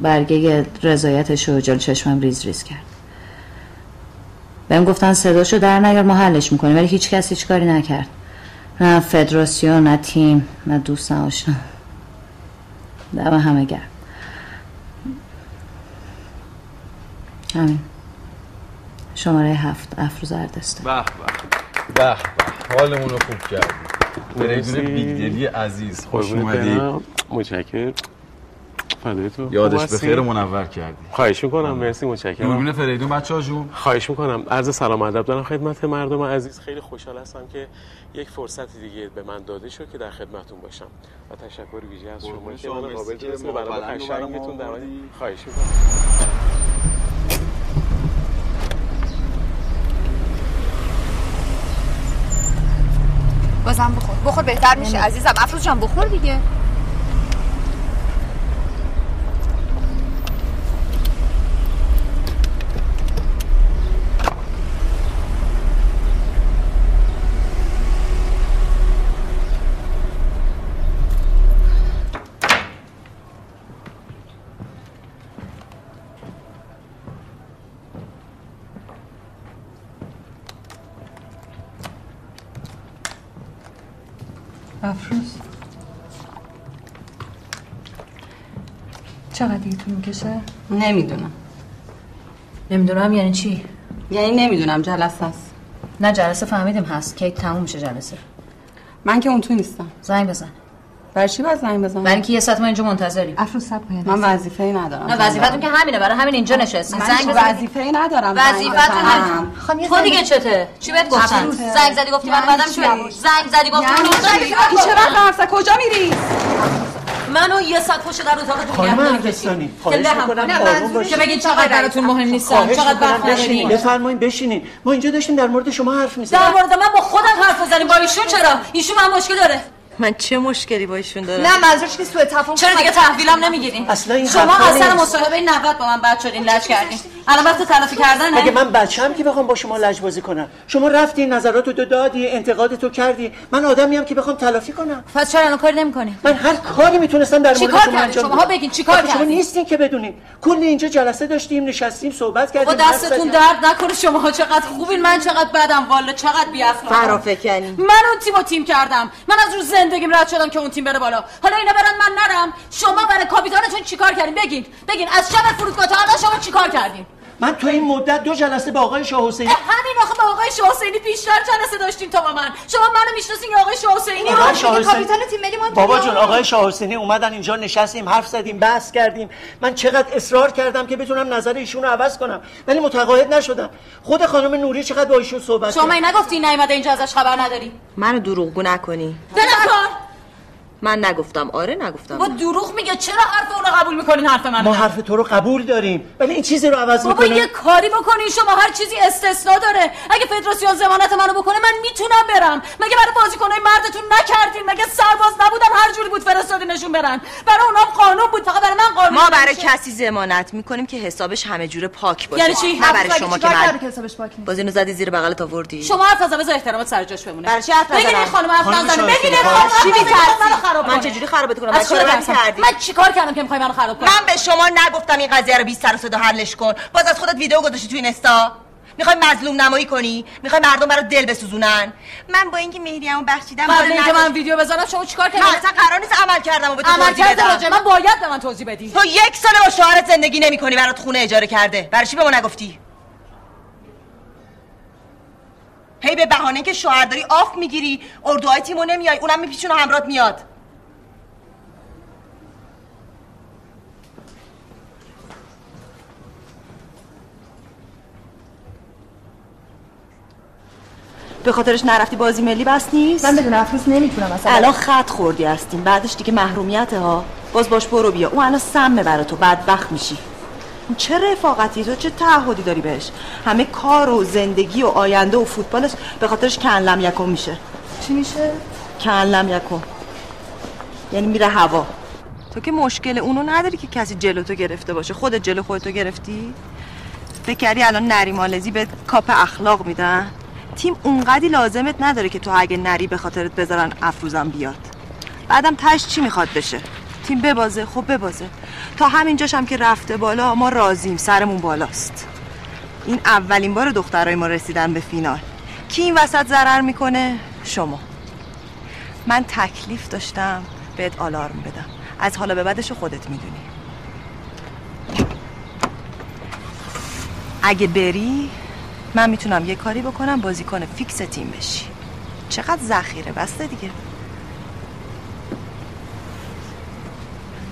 برگه رضایتش رو جلو چشمم ریز ریز کرد. بهم گفتن صداشو در نیار ما حلش می‌کنیم ولی هیچ کس هیچ کاری نکرد. نه فدراسیون نه تیم نه دوست نه آشنا. همه گرم. همین. شماره هفت افروز اردسته به به. به به. حالمون رو خوب کردی. فریدون بیگدلی عزیز. خوش اومدی. متشکر فدای تو؟ یادش به؟ خیر منور کردی. خواهش می‌کنم. مرسی متشکرم. دوربین فریدون بچه ها جون خواهش می‌کنم. عرض سلام و ادب دارم خدمت مردم عزیز. خیلی خوشحال هستم که یک فرصت دیگه به من داده شد که در خدمتتون باشم. و تشکر ویژه از شما که من قابل بلند و قشنگتون در خواهش می‌کنم. بازم بخور. بخور بهتر میشه. عزیزم افروز جان بخور دیگه افروز چقدر دیگه طول می‌کشه؟ نمی‌دونم. نمی‌دونم یعنی چی؟ یعنی نمی‌دونم جلسه است. نه جلسه فهمیدیم هست. کی تموم میشه جلسه؟ من که اون تو نیستم. زنگ بزن. برای چی باید زنگ بزنم؟ برای اینکه یه ساعت ما اینجا منتظریم. افروز سب من وظیفه ای ندارم. نه وظیفتون که همینه. برای همین اینجا نشستین من زنگ بزن. وظیفه ای ندارم وظیفتون. همین تو دیگه چته؟ چی بهت گفتن؟ افروز. زنگ زدی گفتی من یعنی بعدم چی؟ چی زنگ زدی گفتی یعنی من چی؟ این چه وقت حرف زد؟ کجا میری؟ منو یه ساعت پشت در اتاقتون خانم نگه که خواهش می‌کنم کنم. آروم باشید. که بگین چقدر براتون مهم نیستم چقدر وقت بشینین. ندارین بفرمایید بشینین. ما اینجا داشتیم در مورد شما حرف می‌زدیم. در مورد من با خودم حرف بزنیم با ایشون چرا؟ ایشون من مشکل داره. من چه مشکلی با ایشون دارم؟ نه منظورش که سوء تفاهم چرا دیگه تحویلم نمی‌گیرین اصلا این شما نیست. مصاحبه 90 با من بعد شدین لج کردین. الان وقت تلافی کردن مگه من بچه‌ام که بخوام با شما لجبازی کنم؟ شما رفتی نظراتو دو دادی انتقادتو کردی. من آدمی که بخوام تلافی کنم. پس چرا الان کاری نمی‌کنین من هر کاری می‌تونستم در چی مورد کار شما کردین؟ انجام شماها بدم. بگین چی کار آخه شما کردین؟ نیستین که بدونین. کل اینجا جلسه داشتیم نشستیم صحبت کردیم دستتون. درد نکنه شماها. چقدر خوبین. من چقدر بدم. والا چقدر بی فرافکنی من اون تیمو تیم کردم. من از رو زندگیم رد شدم که اون تیم بره بالا. حالا اینا برن من نرم. شما برای کاپیتانتون چیکار کردین؟ بگین. بگین از شب فرودگاه تا الان شما چیکار کردین؟ من تو این مدت دو جلسه با آقای شاه حسینی همین آخه با آقای شاه حسینی بیشتر جلسه داشتیم تا با من. شما منو می‌شناسین یا آقای شاه حسینی؟ آقای شاه حسینی- کاپیتان تیم ملی ما بابا جون آقای شاه حسینی اومدن اینجا نشستیم حرف زدیم بحث کردیم. من چقدر اصرار کردم که بتونم نظر ایشون رو عوض کنم. ولی متقاعد نشدم. خود خانم نوری چقدر با ایشون صحبت شما نگفتی نیومده اینجا ازش خبر نداری؟ منو دروغگو نکنی. دلم کار من نگفتم. آره نگفتم. با دروغ میگه. چرا حرف اونو قبول می‌کنین؟ حرف من ما حرف تو رو قبول داریم. ولی این چیزی رو عوض بابا می‌کنه. یه کاری بکنین. شما هر چیزی استثنا داره. اگه فدراسیون ضمانت منو بکنه من می‌تونم برم. مگه برای بازیکنای مردتون نکردین؟ مگه سرباز نبودن؟ هر جوری بود فرستادینشون برن. برای اونام قانون بود. فقط برای من قانون ما برای. کسی ضمانت می‌کنیم که حسابش همه جوره پاک باشه. یعنی چی؟ نه برای شما که من که حسابش پاک نیست؟ باز اینو زدی زیر بغلت آوردی؟ شما حرف نزن بذار احترامت سر جاش بمونه. برای چی حرف بگین این نزنم؟ بگین خانم، حرف نزنه، می‌ترسی؟ خراب من کنه. چجوری خرابت کنم؟ من چی کار بدی بترسم؟ کردی؟ من چیکار کردم که می‌خوای منو خراب کنی من به شما نگفتم این قضیه رو بی سر و صدا حلش کن باز از خودت ویدیو گذاشتی تو اینستا می‌خوای مظلوم نمایی کنی می‌خوای مردم برات دل بسوزونن من با اینکه مهریه‌مو بخشیدم قبل اینکه. من ویدیو بزنم شما چیکار کردین من اصلا قرار نیست عمل کردم و به تو عمل. راجع من باید به من توضیح بدی تو یک سال با شوهرت زندگی نمی‌کنی برات خونه اجاره کرده برای چی به ما نگفتی هی به بهانه که شوهر داری آف می‌گیری اردوهای تیمو نمیای اونم میپیچون و همرات میاد به خاطرش نرفتی بازی ملی بس نیست؟ من بدون افروز نمی‌تونم اصلا. الان خط خوردی هستیم. بعدش دیگه محرومیت ها. باز باش برو بیا. اون الان سمه برا تو. بدبخت میشی. چه رفاقتی تو؟ چه تعهدی داری بهش؟ همه کار و زندگی و آینده و فوتبالش به خاطرش کنلم یکم میشه. چی میشه؟ کنلم یکم یعنی میره هوا. تو که مشکل اونو نداری که کسی جلو تو گرفته باشه. خودت جلو خودتو گرفتی؟ فکر کردی الان نریمالزی به کاپ اخلاق میدن؟ تیم اونقدی لازمت نداره که تو اگه نری به خاطرت بذارن افروزم بیاد. بعدم تش چی می‌خواد بشه؟ تیم ببازه خب ببازه. تا همینجاش هم که رفته بالا ما راضیم سرمون بالاست. این اولین بار دخترای ما رسیدن به فینال. کی این وسط ضرر می‌کنه؟ شما. من تکلیف داشتم بهت آلارم بدم. از حالا به بعدش خودت می‌دونی. اگه بری من می‌تونم یه کاری بکنم بازیکن فیکس تیم بشی. چقدر ذخیره بسته دیگه.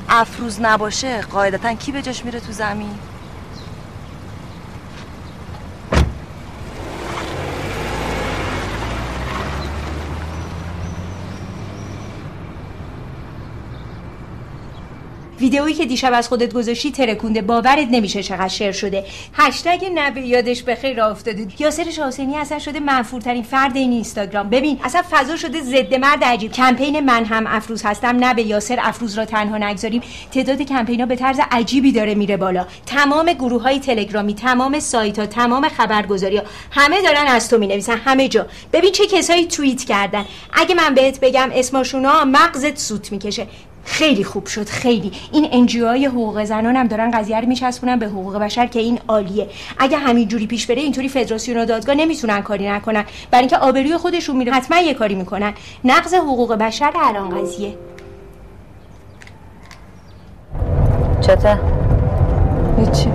افروز نباشه قاعدتا کی به جاش میره تو زمین؟ ویدئویی که دیشب از خودت گذاشتی ترکونده باورت نمیشه چقدر شیر شده. هشتگ نبه یادش بخیر راه افتاده. یاسر شاهسینی اصلا شده منفورترین فرد این اینستاگرام. ببین اصلا فضا شده ضد مرد عجیب. کمپین من هم افروز هستم نه به یاسر. افروز را تنها نگذاریم. تعداد کمپینا به طرز عجیبی داره میره بالا. تمام گروه های تلگرامی تمام سایت ها تمام خبرگزاری ها همه دارن از تو می‌نویسن. همه جا. ببین چه کسایی توییت کردن. اگه من بهت بگم اسمشونا مغزت سوت می‌کشه. خیلی خوب شد خیلی. این انجیو های حقوق زنان هم دارن قضیه رو میچسبونن به حقوق بشر که این عالیه. اگه همین جوری پیش بره اینطوری فدراسیون و دادگاه نمی‌تونن کاری نکنن. برای اینکه آبروی خودشون میره حتما یه کاری می‌کنن. نقض حقوق بشر الان قضیه. چته؟ هیچی.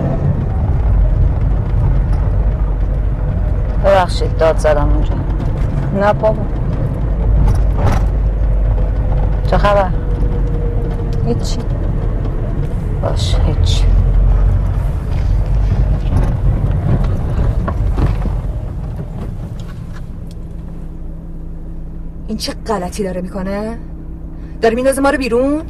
ببخشید داد زدم اونجا. نه بابا. چه خبر؟ هیچی. باش هیچی این چه غلطی داره می‌کنه؟ داره میندازه ما رو بیرون؟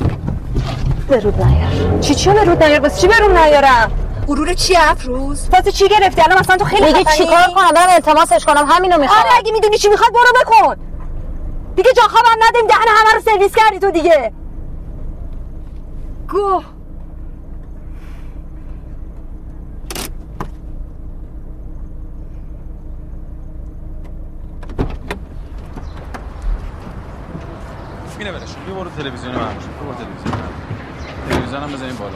برود نیار. چی چی برود نیار؟ واسه چی برون نیارم؟ غرور چی افروز؟ واسه چی گرفتی؟ الان مثلا تو خیلی میگه؟ چیکار کنم؟ برم التماسش کنم. همینو می‌خوام. آره اگه می‌دونی چی می‌خواد برو بکن. دیگه جا خبر ندیم. دهن همه رو سرویس کردی تو دیگه. گوه اینه برش بیا برو تلویزیون من بشین برو تلویزیون من. تلویزیون هم بزنیم بالا.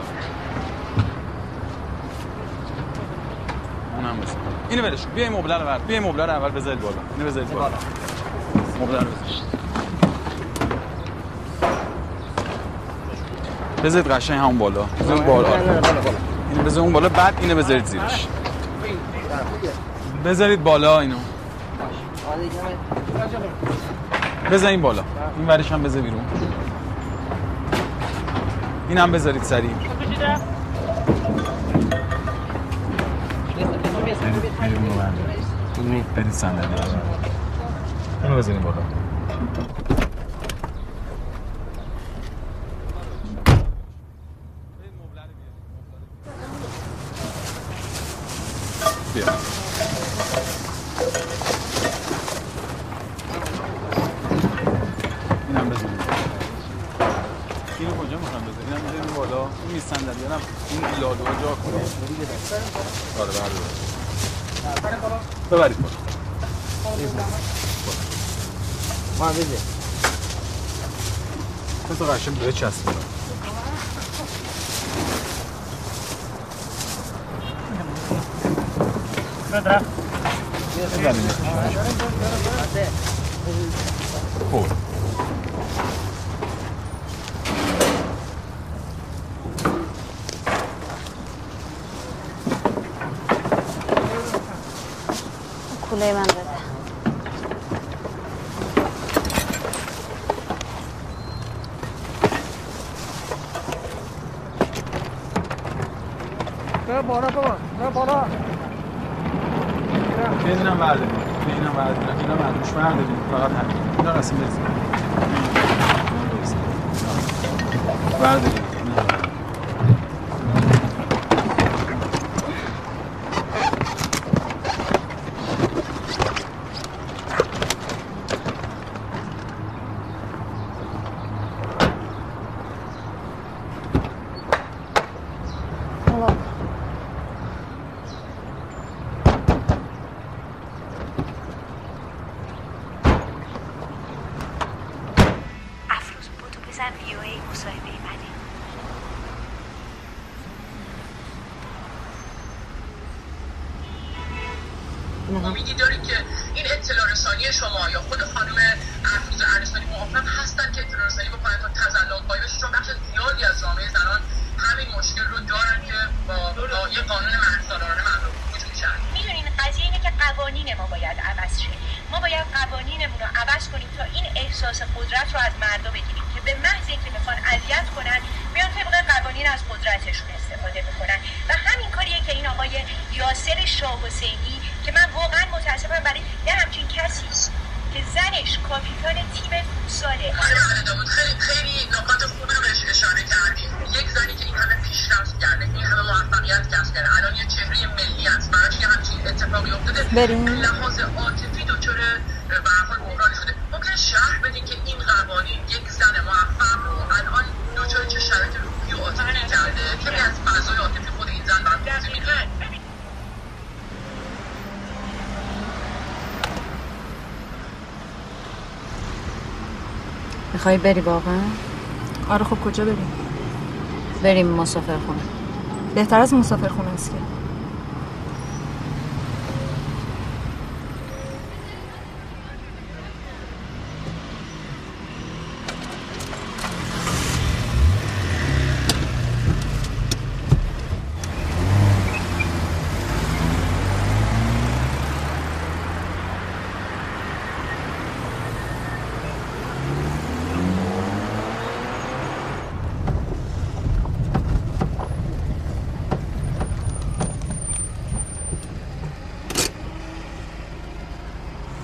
اونم بزن. اینو برش بیا این مبله رو بر بیا این رو اول بذارید بالا. اینو بذارید بالا. مبله رو بذارید. بذارید قشنگ همون بالا. بذارید بالا. اینو بذارید اون بالا بعد اینو بذارید زیرش. بذارید بالا اینو. بذار این بالا. این ورش هم بذار بیرون. این هم بذارید سریع. برید صندلی. اینو بذارید بالا. بیا. اینم بزنید اینو کجا می‌خوام بزنید اینم بزنید بالا. این میز صندلی هم این لالو جا کنید آره بردار ببرید بالا. ما بزنید تو قشنگ به چسبید خب کوله من می‌خوای بری واقعا؟ آره خب کجا بریم؟ بریم مسافر خونه. بهتر از مسافر خونه است که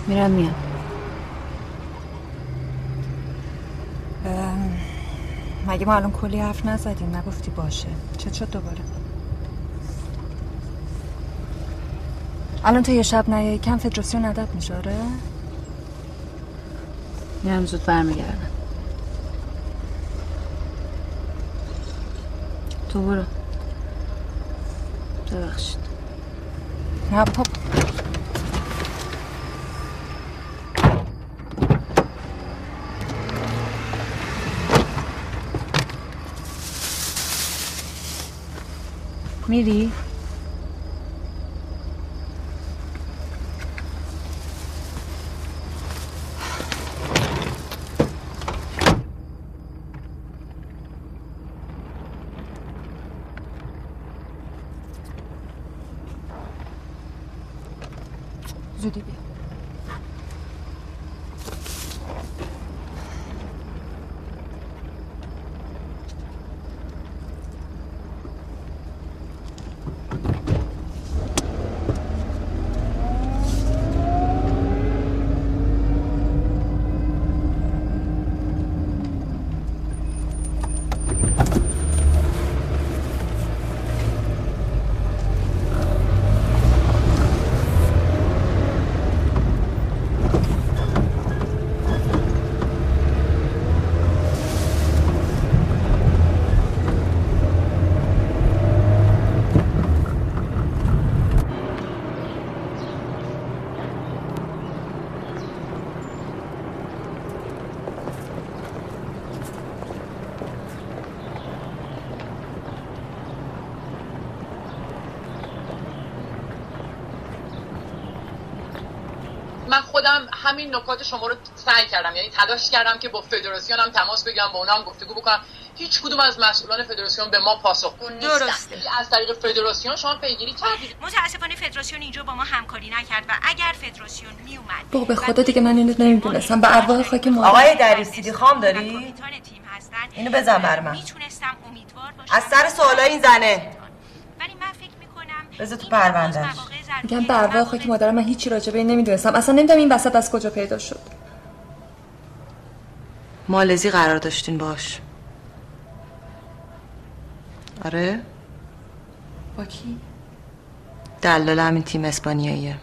میرم میام ام، مگه ما الان کلی حرف نزدیم نگفتی باشه. چه شد دوباره؟ الان تو یه شب نیای کم فدراسیون عدد میشه آره؟ میرم زود برمیگردم. تو برو. ببخشید. نه پاپ. میری؟ زودی بیا من خودم همین نکات شما رو سعی کردم. یعنی تلاش کردم که با فدراسیون هم تماس بگیرم با اونا هم گفتگو بکنم. هیچ کدوم از مسئولان فدراسیون به ما پاسخگو نیستن. یعنی از طریق فدراسیون شما پیگیری کردید. متاسفانه فدراسیون اینجا با ما همکاری نکرد و اگر فدراسیون میومد بابا به خدا دیگه من اینو نمی‌دونستم. به ارواح خاک مادر. آقای دریسیدی خام داری؟ اینو بزن بر من. می‌تونستم امیدوار باشم. از سر سوالای این زنه. ولی من فکر می‌کنم بذار تو پروندهش. میگم به ارواح خاک مادرم من هیچی راجع به این نمی‌دونستم. اصلا نمی‌دونم این وسط از کجا پیدا شد. مالزی قرار داشتین باش. آره؟ با کی؟ دلال همین تیم اسپانیاییه.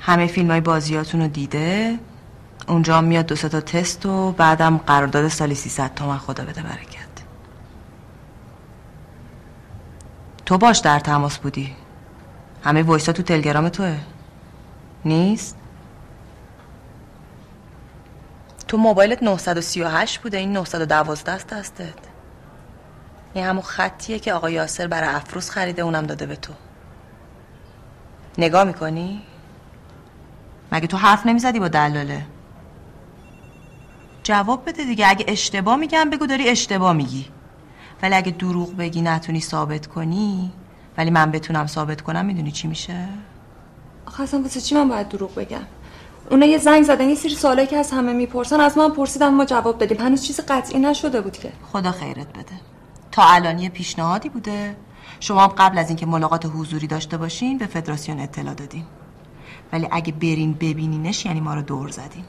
همه فیلم های بازیاتون رو دیده؟ اونجا میاد دو تا تست و بعدم قرارداد سالی 300 تومن خدا بده برکت. تو باش در تماس بودی. همه وایسا تو تلگرام توه. نیست؟ تو موبایلت 938 بوده این 912 است دستت. این همون خطیه که آقای یاسر برای افروز خریده اونم داده به تو. نگاه می‌کنی؟ مگه تو حرف نمی‌زدی با دلاله؟ جواب بده دیگه. اگه اشتباه میگم بگو داری اشتباه میگی. ولی اگه دروغ بگی نتونی ثابت کنی ولی من بتونم ثابت کنم می‌دونی چی میشه؟ آخه اصلا واسه چی من باید دروغ بگم؟ اونا یه زنگ زدن یه سری سوالایی که از همه می‌پرسن از من پرسیدن ما جواب دادیم. هنوز چیز قطعی نشده بود که. خدا خیرت بده. تا الان یه پیشنهادی بوده. شما هم قبل از اینکه ملاقات حضوری داشته باشین به فدراسیون اطلاع دادین. ولی اگه برین ببینینش یعنی ما رو دور زدین.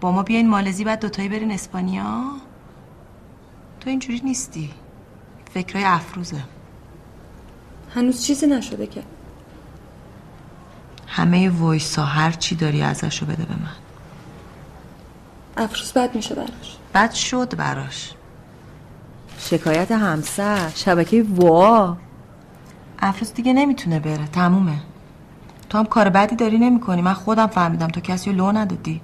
با ما بیاین مالزی بعد دوتایی برین اسپانیا؟ تو اینجوری نیستی. فکرای افروزه. هنوز چیزی نشده که. همه وایسا هر چی داری ازشو بده به من. افروز بد میشه براش. بد شد براش. شکایت همسر شبکه وا. افروز دیگه نمی‌تونه بره تمومه. تو هم کار بدی داری نمی کنی من خودم فهمیدم تو کسی رو لو ندادی.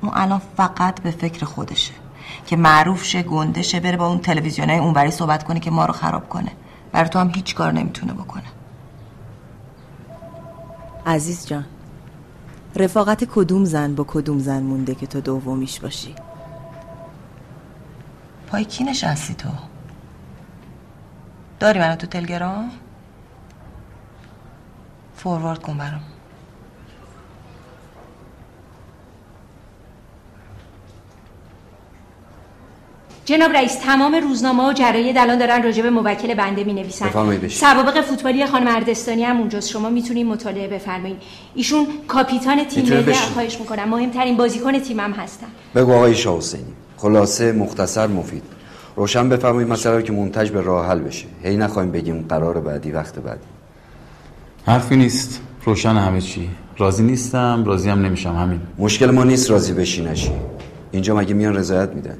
اون الان فقط به فکر خودشه. که معروف شه گنده شه بره با اون تلویزیون های اونوری صحبت کنه که ما رو خراب کنه. برای تو هم هیچ کار نمی‌تونه بکنه. عزیز جان رفاقت کدوم زن با کدوم زن مونده که تو دومیش باشی؟ پای کی نشستی تو؟ داری منو تو تلگرام؟ فوروارد کن برام. جناب رئیس تمام روزنامه و جراید الان دارن راجع به موکل بنده می نویسن. سوابق فوتبالی خانم اردستانی هم اونجاست. شما می‌تونید مطالعه بفرمایید. ایشون کاپیتان تیم ملی. خواهش می‌کنم مهمترین بازیکن تیمم هستن. بگو آقای شاه حسینی. خلاصه مختصر مفید. روشن بفرمایید مسئله رو که منتج به راه حل بشه. هی نخواهیم بگیم قرار بعدی وقت بعدی. حرفی نیست. روشن همه چی. راضی نیستم. راضی هم نمیشم. همین. مشکل ما نیست راضی بشی نشی اینجا مگه میان رضایت میدن؟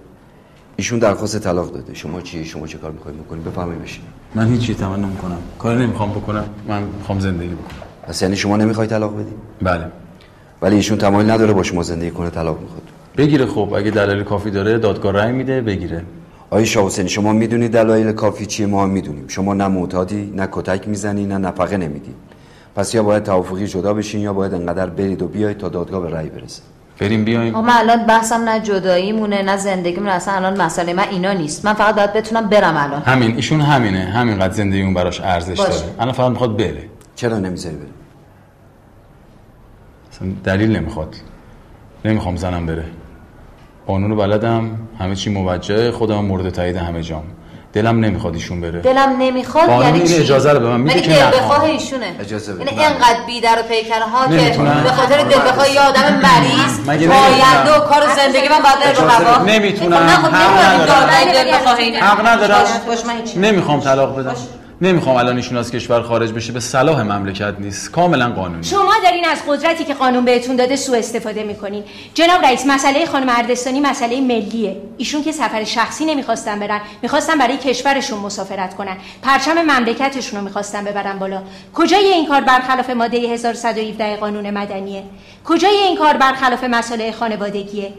ایشون درخواست طلاق داده. شما چی؟ شما چه کار می‌خواید بکنید بفرمایید بشین. من هیچی تمنا نمی‌کنم. کار نمی‌خوام بکنم. من می‌خوام زندگی بکنم. پس یعنی شما نمی‌خواید طلاق بدی؟ بله. ولی ایشون تمایل نداره با شما زندگی کنه طلاق می‌خواد. بگیره خب. اگه دلیل کافی داره دادگاه رأی میده بگیره. آقای شاه حسینی شما می‌دونید دلایل کافی چیه؟ ما هم می‌دونیم. شما نه معتادی نه کتک می‌زنی نه نفقه نمیدی. پس یا باید توافقی جدا بشین یا باید انقدر برید و بیاید تا دادگاه به رأی برسه. بریم بیایم. آقا من الان بحثم نه جدایی مونه نه زندگی مونه اصلا الان مسئله من اینا نیست. من فقط باید بتونم برم الان. همین ایشون همینه. همینقدر زندگی اون براش ارزش. داره. الان فقط می‌خواد بره. چرا نمی‌ذاری بره؟ اصلا دلیل نمی‌خواد. نمی‌خوام زنم بره. قانون رو بلدم. همه چی موجهه. خودم مورد تایید همه جام. دلم نمی‌خواد ایشون بره دلم نمی‌خواد یعنی این چی اجازه رو به من میده مگه که دل نخوام. بخواه ایشونه اجازه بده. یعنی انقدر بیدر و پیکره ها که نمی‌تونم. به خاطر دل بخواه یه آدم مریض نمی‌تونم. و کار و زندگی من باید بره اجازه بابا نمی‌تونم. نه خب حق نمی‌تونم ندارم. حق ندارم. نمی‌خوام طلاق بدم نمی‌خوام الان ایشون از کشور خارج بشه به صلاح مملکت نیست. کاملا قانونی. شما دارین از قدرتی که قانون بهتون داده سوء استفاده می‌کنین. جناب رئیس مسئله خانم اردستانی مسئله ملیه. ایشون که سفر شخصی نمی‌خواستن برن می‌خواستن برای کشورشون مسافرت کنن. پرچم مملکتشون رو می‌خواستن ببرن بالا. کجای این کار برخلاف ماده 1117 قانون مدنیه؟ کجای این کار برخلاف مسئله خانوادگیه؟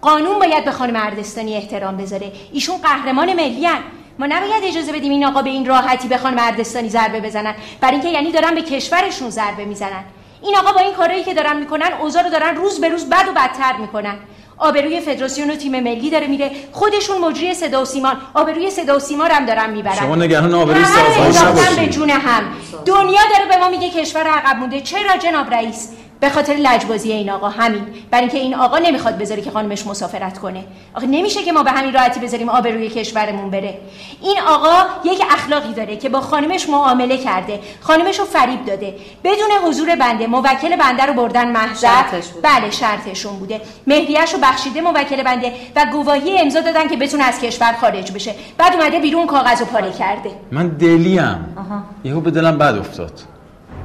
قانون باید به خانم اردستانی احترام بذاره. ایشون قهرمان ملی هن. ما نباید اجازه بدیم این آقا به این راحتی به خانم اردستانی ضربه بزنن. برای اینکه یعنی دارن به کشورشون ضربه می‌زنن. این آقا با این کارهایی که دارن می‌کنن اوضاع رو دارن روز به روز بد و بدتر می‌کنن. آبروی فدراسیون و تیم ملی داره میره خودشون مجری صدا و سیمان آبروی صدا و سیما رو هم دارن می‌برن. شما نگران آبروی سازمان به جون هم. دنیا داره به ما میگه کشور عقب مونده. چرا جناب رئیس؟ به خاطر لجبازی این آقا همین. برای اینکه این آقا نمی‌خواد بذاره که خانمش مسافرت کنه. آخه نمیشه که ما به همین راحتی بذاریم آبروی کشورمون بره. این آقا یک اخلاقی داره که با خانمش معامله کرده. خانمش رو فریب داده. بدون حضور بنده موکل بنده رو بردن محضر. بله شرطشون بوده. مهریه‌ش رو بخشیده موکل بنده و گواهی امضا دادن که بتونه از کشور خارج بشه. بعد اومده بیرون کاغذ رو پاره کرده. من دلیم. یهو به دلم بد افتاد.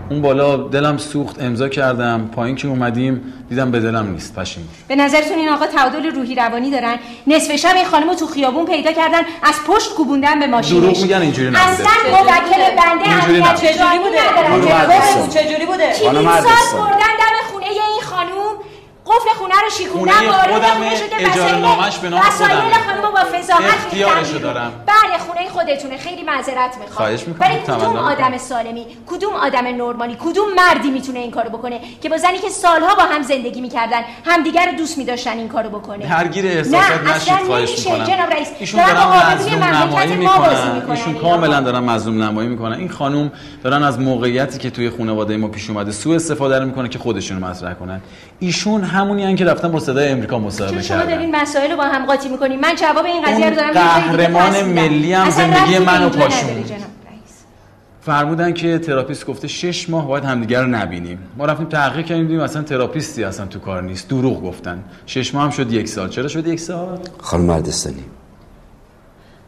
اون بالا دلم سوخت امضا کردم. پایین که اومدیم دیدم به دلم نیست. پشیمون به نظرتون این آقا تعادل روحی روانی دارن؟ نصف شب این خانم رو تو خیابون پیدا کردن از پشت کوبوندن به ماشینش دروغ میگن اینجوری نبوده. اصلا موکل بنده نبوده. چجوری بوده؟ خانم اردستان. چجوری بوده؟ خانم. بردن دم خونه این خانم قفل خونه رو شیکوندم خونه شده اجاره نامش به نام وسایل خودمه. خانمو با فضاحت اختیارشو. دارم. بله خونه خودتونه. خیلی معذرت می‌خوام. خواهش می‌کنم، ولی کدوم آدم. سالمی کدوم آدم نرمالی کدوم مردی می‌تونه این کارو بکنه که با زنی که سالها با هم زندگی می‌کردن همدیگر رو دوست میداشتن این کارو بکنه؟ درگیر احساسات نشید. خواهش می‌کنم. جناب رئیس ایشون دارن مظلوم نمایی می‌کنن. ایشون این کاملا دارن مظلوم نمایی می‌کنن. این خانم دارن از موقعیتی که توی خانواده ما پیش اومده سوء استفاده می‌کنه که خودشون رو مطرح کنن. ایشون همونی هن که رفتن با صدای امریکا مصاحبه چون شما کردن. دارین مسائل رو با هم قاطی می‌کنین. من جواب این قضیه رو دارم قهرمان. ملی هم زندگی ربطی به من و اینجا پاشون. فرمودن که تراپیست گفته شش ماه باید همدیگه رو نبینیم. ما رفتیم تحقیق کردیم دیدیم اصلا تراپیستی اصلا تو کار نیست. دروغ گفتن. شش ماه هم شد یک سال. چرا شد یک سال؟ خانم اردستانی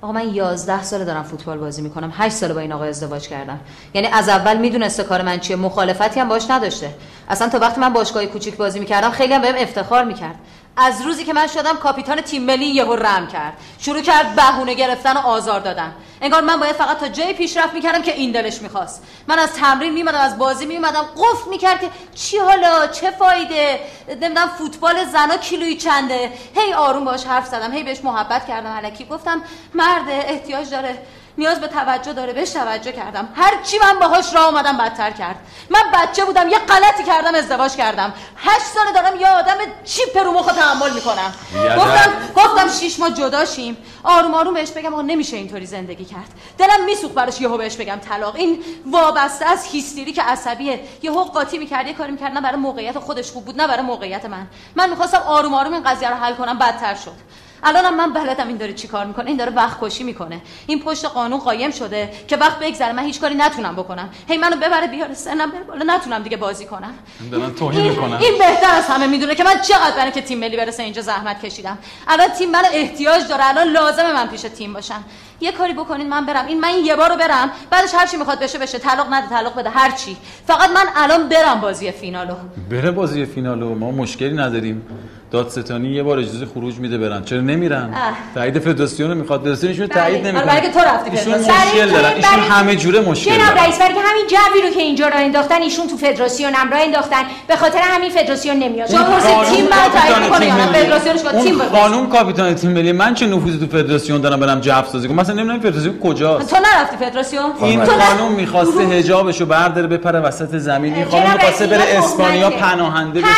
آقا من 11 ساله دارم فوتبال بازی می‌کنم. 8 ساله با این آقا ازدواج کردم. یعنی از اول می‌دونسته کار من چیه. مخالفتی هم باش نداشته. اصلا تا وقتی من باشگاه کوچیک بازی می‌کردم خیلی هم بهم افتخار می‌کرد. از روزی که من شدم کاپیتان تیم ملی یهو رم کرد. شروع کرد بهونه گرفتن و آزار دادن. انگار من باید فقط تا جای پیشرفت می‌کردم که این دلش می‌خواست. من از تمرین میمدم از بازی میمدم قفل می‌کرد که چی حالا؟ چه فایده؟ نمی‌دونم فوتبال زنا کیلویی چنده؟ هی آروم باش حرف زدم هی بهش محبت کردم علکی گفتم مرد احتیاج داره. نیاز به توجه داره بهش توجه کردم. هر چی من باهاش راه اومدم بدتر کرد. من بچه بودم یه غلطی کردم ازدواج کردم. هشت ساله دارم یه آدم چیپ رو مخ تحمل می‌کنم. گفتم گفتم شیش ماه جدا شیم. آروم آروم بهش بگم آقا نمیشه اینطوری زندگی کرد. دلم میسوخت براش یهو بهش بگم طلاق. این وابسته از هیستری که عصبیه. یهو قاطی می‌کرد یه کاری می‌کرد نه برای موقعیت خودش خوب بود نه برای موقعیت من. من می‌خواستم آروم آروم این قضیه رو حل کنم بدتر شد. الانم من بلدم این داره چیکار می‌کنه؟ این داره وقت کشی می‌کنه. این پشت قانون قایم شده که وقت بگذره من هیچ کاری نتونم بکنم. هی منو ببره بیاره سنم بره بالا. نتونم دیگه بازی کنم. دارن توهین این, می‌کنن. این بهتر از همه می‌دونه که من چقدر برای که تیم ملی برسه اینجا زحمت کشیدم. الان تیم من احتیاج داره. الان لازمه من پیش تیم باشم. یه کاری بکنین من برم. این من این یه بارو برم. بعدش هر چی می‌خواد بشه بشه. طلاق نده طلاق بده. هر چی. فقط من الان برم بازی فینالو. بره بازی فینالو. ما مشکلی نداریم. دادستانی یه بار اجازه خروج میده برن. چرا نمیرن. تایید فدراسیون می‌خواد فدراسیونشون تایید بله. نمی‌کنه. آره، برای که تو رفتی ایشون. مشکل دارن. ایشون همه جوره مشکل جناب رئیس برای که همین جوی رو که اینجا راه انداختن ایشون تو فدراسیون هم راه انداختن. به خاطر همین فدراسیون نمیاد. شما پرسید خانم تیم من کاپیتان تعیین کنه یا. فدراسیونش اون تیم. خانم کاپیتان تیم ملی. من چه نفوذی تو فدراسیون دارم برم جو سازی کنم؟ مثلا نمی‌دونم فدراسیون کجاست. تو نرفتی فدراسیون؟ این خانم می‌خواسته حجابشو برداره بپره وسط زمین این می‌خواسته رئیس، بره اسپانیا. پناهنده بشه.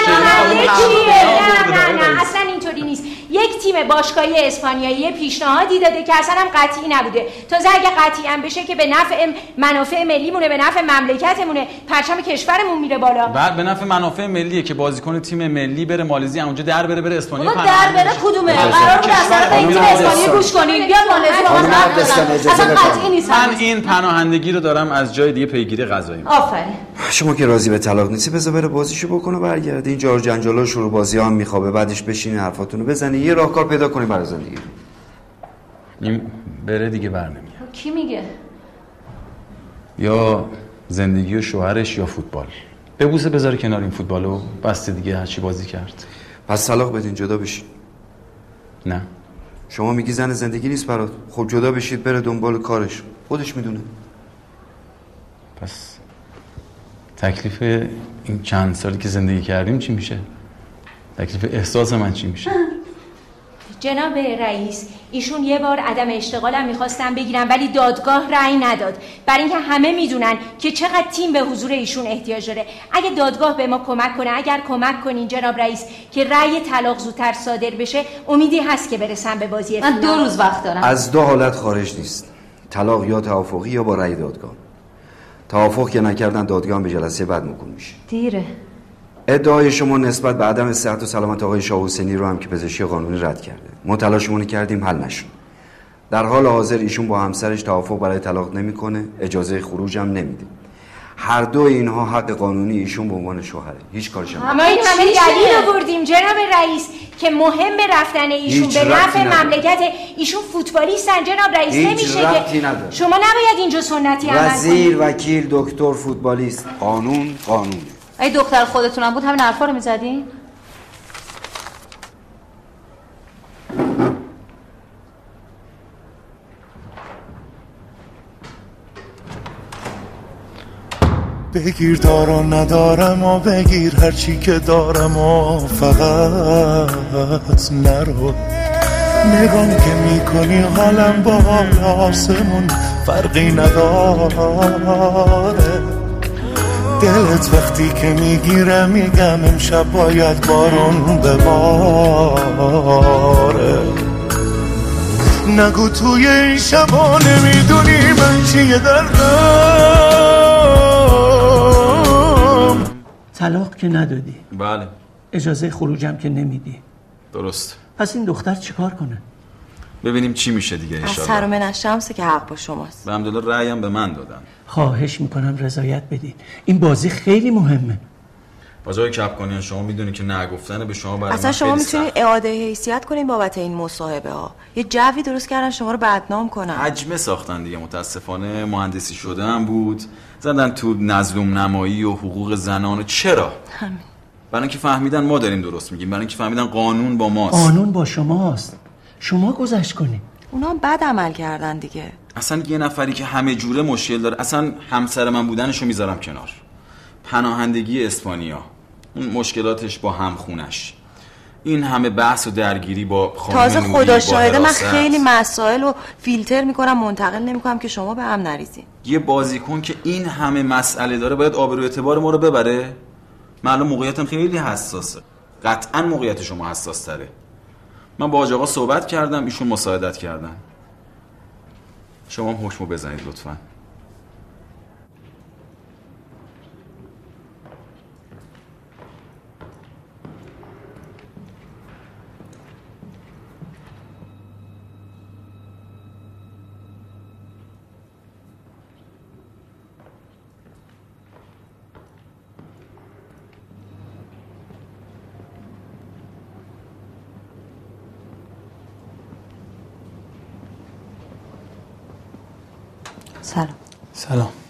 نه. نه نه اصلا اینطوری نیست یک تیم باشگاهی اسپانیایی پیشنهادی داده که اصلا هم قطعی نبوده تازه اگه قطعی هم بشه که به نفع منافع ملیمونه به نفع مملکتمونه پرچم کشورمون میره بالا بعد به نفع منافع ملیه که بازیکن تیم ملی بره مالزی اونجا در بره بره اسپانیا در بره. کدومه بازیکن قرار بود کشور اصلا این تیم اسپانیا. گوش کنین بیا مالزی اصلا. قطعی نیست من. این پناهندگی رو دارم از جای دیگه پیگیری قضایی آفرین شما که راضی به طلاق نیستی بذار بره بازیشو بکنه برگرده. این جار جنجالا شروع بازی ها هم میخوابه بعدش بشینی حرفاتونو بزنی یه راهکار پیدا کنی برای زندگی. این بره دیگه بر نمیاد. کی میگه؟ یا زندگی و شوهرش یا فوتبال. ببوسه بذاره کنار این فوتبالو بسته دیگه هرچی بازی کرد. پس طلاق بدین جدا بشین. نه. شما میگی زن زندگی نیست برات. خب جدا بشید بره دنبال کارش. خودش می‌دونه. پس تکلیف این چند سالی که زندگی کردیم چی میشه؟ تکلیف احساس من چی میشه؟ جناب رئیس ایشون یه بار عدم اشتغالم می‌خواستن بگیرن ولی دادگاه رأی نداد. برای اینکه همه می‌دونن که چقدر تیم به حضور ایشون احتیاج داره. اگه دادگاه به ما کمک کنه اگر کمک کنین جناب رئیس که رأی طلاق زودتر صادر بشه امیدی هست که برسن به بازی من دو. روز وقت دارم. از دو حالت خارج نیست. طلاق یا توافقی یا با رأی دادگاه. توافق که نکردن دادگاه به جلسه بعد موکول میشه. دیره. ادعای شما نسبت به عدم صحت و سلامت آقای شاه حسینی رو هم که پزشکی قانونی رد کرده. ما تلاشمون کردیم حل نشد. در حال حاضر ایشون با همسرش توافق برای طلاق نمی‌کنه اجازه خروج هم نمیده. هر دو اینها حق قانونی ایشون به عنوان شوهره. هیچ کارش هم ما این همه دلیل آوردیم جناب رئیس که مهم به رفتن ایشون به نفع. مملکت ایشون فوتبالیستن. جناب رئیس نمیشه که نداره. شما نباید اینجا سنتی عمل کنید. وزیر وکیل دکتر فوتبالیست. قانون قانون ای دختر خودتونم بود همین حرفا رو می‌زدین؟ بگیر دارم ندارم و بگیر هرچی که دارم و فقط نرو. نگام که می‌کنی حالم با آسمون فرقی نداره. دلت وقتی که می‌گیره میگم امشب باید بارون بباره. نگو توی این شبا نمی‌دونی من چیه دردم. طلاق که ندادی. بله. اجازه خروجم که نمیدی. درست. پس این دختر چیکار کنه؟ ببینیم چی میشه دیگه از انشالله سر من شمسه که حق با شماست. به رأیم به من دادن. خواهش می‌کنم رضایت بدید این بازی خیلی مهمه. با جای کپ کنین شما می‌دونی که نگفتن به شما برای اصلا شما می‌تونید. اعاده حیثیت کنین بابت این مصاحبه ها یه جوی درست کردن شما رو بدنام کنن. حجمه ساختن دیگه متاسفانه مهندسی شده هم بود. زدن تو نظلوم نمایی و حقوق زنان و چرا؟ همین. برای اینکه فهمیدن ما داریم درست میگیم برای اینکه فهمیدن قانون با ماست. قانون با شماست. شما گذشت کنید اونا هم بد عمل کردن دیگه. اصلا یه نفری که همه جوره مشکل داره اصلا همسر من بودنشو می‌ذارم کنار. پناهندگی اسپانیا. اون مشکلاتش با همخونش. این همه بحث و درگیری با خانم تازه خدا شاهده. من. خیلی مسائل رو فیلتر می‌کنم منتقل نمی‌کنم که شما به هم نریزین. یه بازیکن که این همه مسئله داره باید آبرو اعتبار ما رو ببره؟ معلوم موقعیتم خیلی حساسه. قطعا موقعیت شما حساس تره من با آقا صحبت کردم ایشون مساعدت کردن. شما هم حکمو بزنید لطفا. سلام. سلام.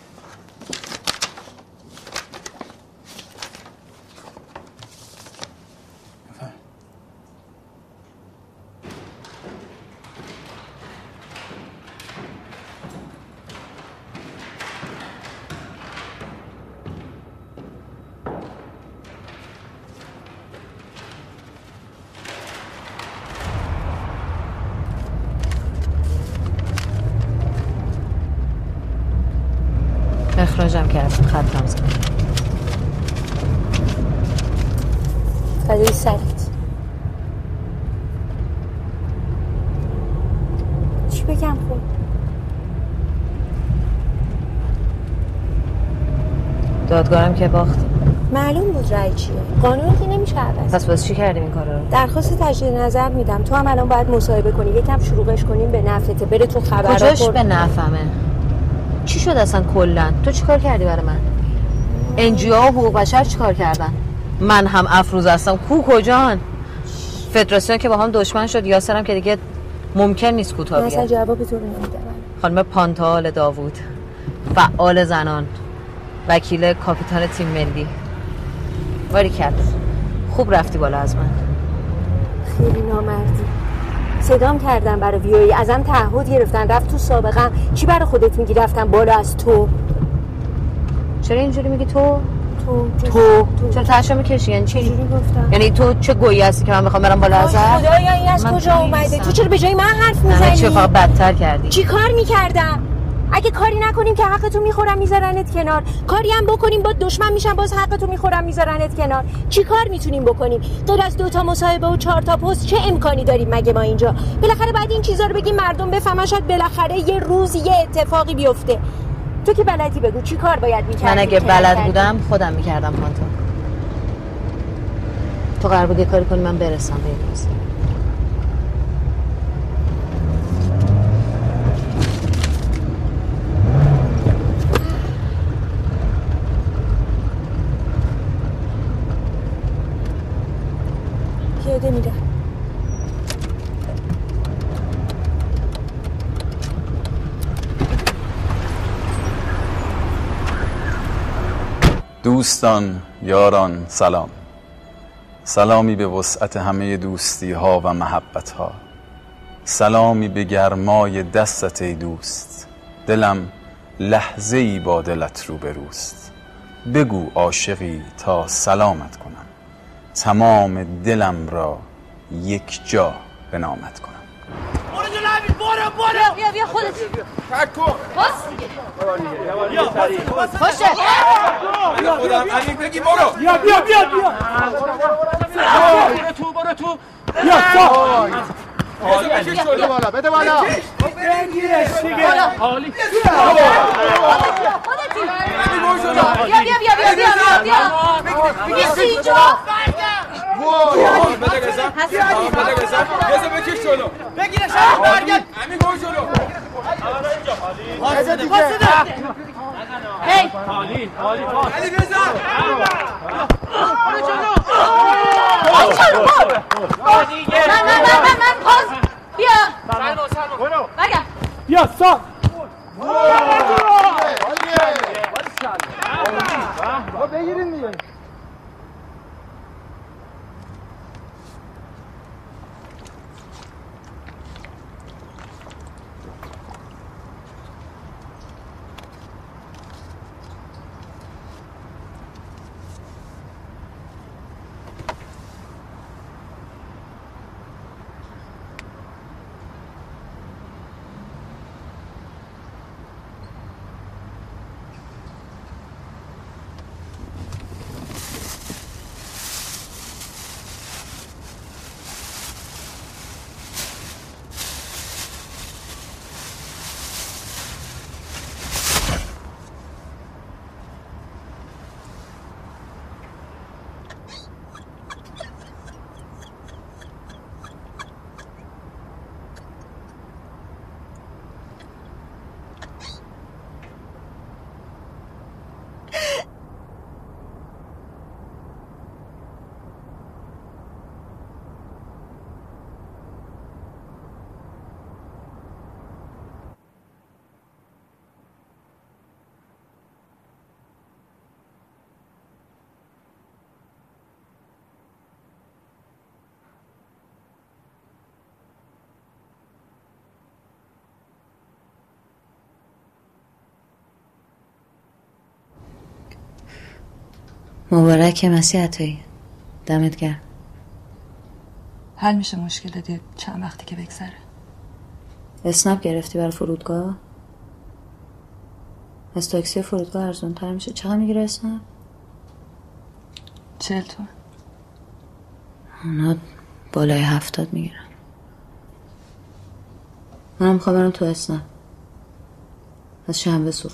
اخراجم کردم خطم زد فدای سرت چی بگم خب؟ دادگاهم که باخت. معلوم بود رای چیه. قانون که نمیشه عوض پس واسه چی کردیم این کارا رو؟ درخواست تجدید نظر میدم. تو هم الان باید مصاحبه کنی. یکم شروعش کنیم به نفته بره تو خبرها کجاش پر- به نفهمه چی شد اصلا کلا؟ تو چی کار کردی برای من؟ NGO و حقوق بشر چی کار کردن؟ من هم افروز هستم. کو کجان؟ فدراسیون که با هم دشمن شد. یاسرم که دیگه ممکن نیست کوتاه بیاد. جواب تو خانم پانته‌آ آل داوود. فعال زنان. وکیل کاپیتان تیم ملی. باری کرد. خوب رفتی بالا از من. خیلی نامردی. صدام کردن برای ویوی ازم تعهد گرفتن. رفت تو سابقم. چی برای خودت میگی رفتم بالا از تو؟ چرا اینجوری میگی تو؟ تو تو. چرا تاشو می‌کشی؟ یعنی چی؟ گفتم. یعنی تو چه گویی هستی که من می‌خوام برم بالا ازت؟ خدایا این از کجا اومده. تو چرا به جای من حرف می‌زنی؟ فقط بدتر کردی؟ چی کار می‌کردم؟ اگه کاری نکنیم که حقتو می‌خورم میذارنت کنار. کاری هم بکنیم با دشمن میشن باز حقتو می‌خورم میذارنت کنار. چی کار می‌تونیم بکنیم؟ غیر از دوتا مصاحبه و چهار تا پست چه امکانی داریم مگه ما اینجا؟ بالاخره بعد این چیزا رو بگیم مردم بفهمن شاید بالاخره یه روز یه اتفاقی بیفته. تو که بلدی بگو چی کار باید می‌کردی من اگه بلد؟ بودم خودم می‌کردم پانتو تو قرار بود یه کاری کنی من برسم به این روز پیاده میرم دوستان یاران سلام. سلامی به وسعت همه دوستی ها و محبت ها سلامی به گرمای دستت ای دوست. دلم لحظه ای با دلت رو بروست بگو عاشقی تا سلامت کنم. تمام دلم را یک جا به نامت کنم. برو جلو امیر برو برو. بیا بیا خودت. کن. دیگه. بیا باشه بیا خودم امیر بگی برو. بیا بیا بیا بیا. برو تو برو تو. بیا. بده بالا. بده بالا بگیرش دیگه. عالی بیا. بیا بیا. بیا بیا. بیا نیستی اینجا؟ بکش جلو. بگیرش برگرد. امیر برو جلو. هی عالی عالی علی بزن برو جلو من من من من من پاس بیا سلمان برو برگرد بیا سا بگیرین دیگه مبارک مسیح عطایی. دمت گرم. حل میشه مشکل دید چند وقتی که بگذره. اسنپ گرفتی برای فرودگاه؟ از تاکسی فرودگاه ارزون تر میشه. چقدر می‌گیره اسنپ؟ چل تومن. اونا بالای هفتاد می‌گیرن. منم می‌خوام برم تو اسنپ. از شنبه صبح.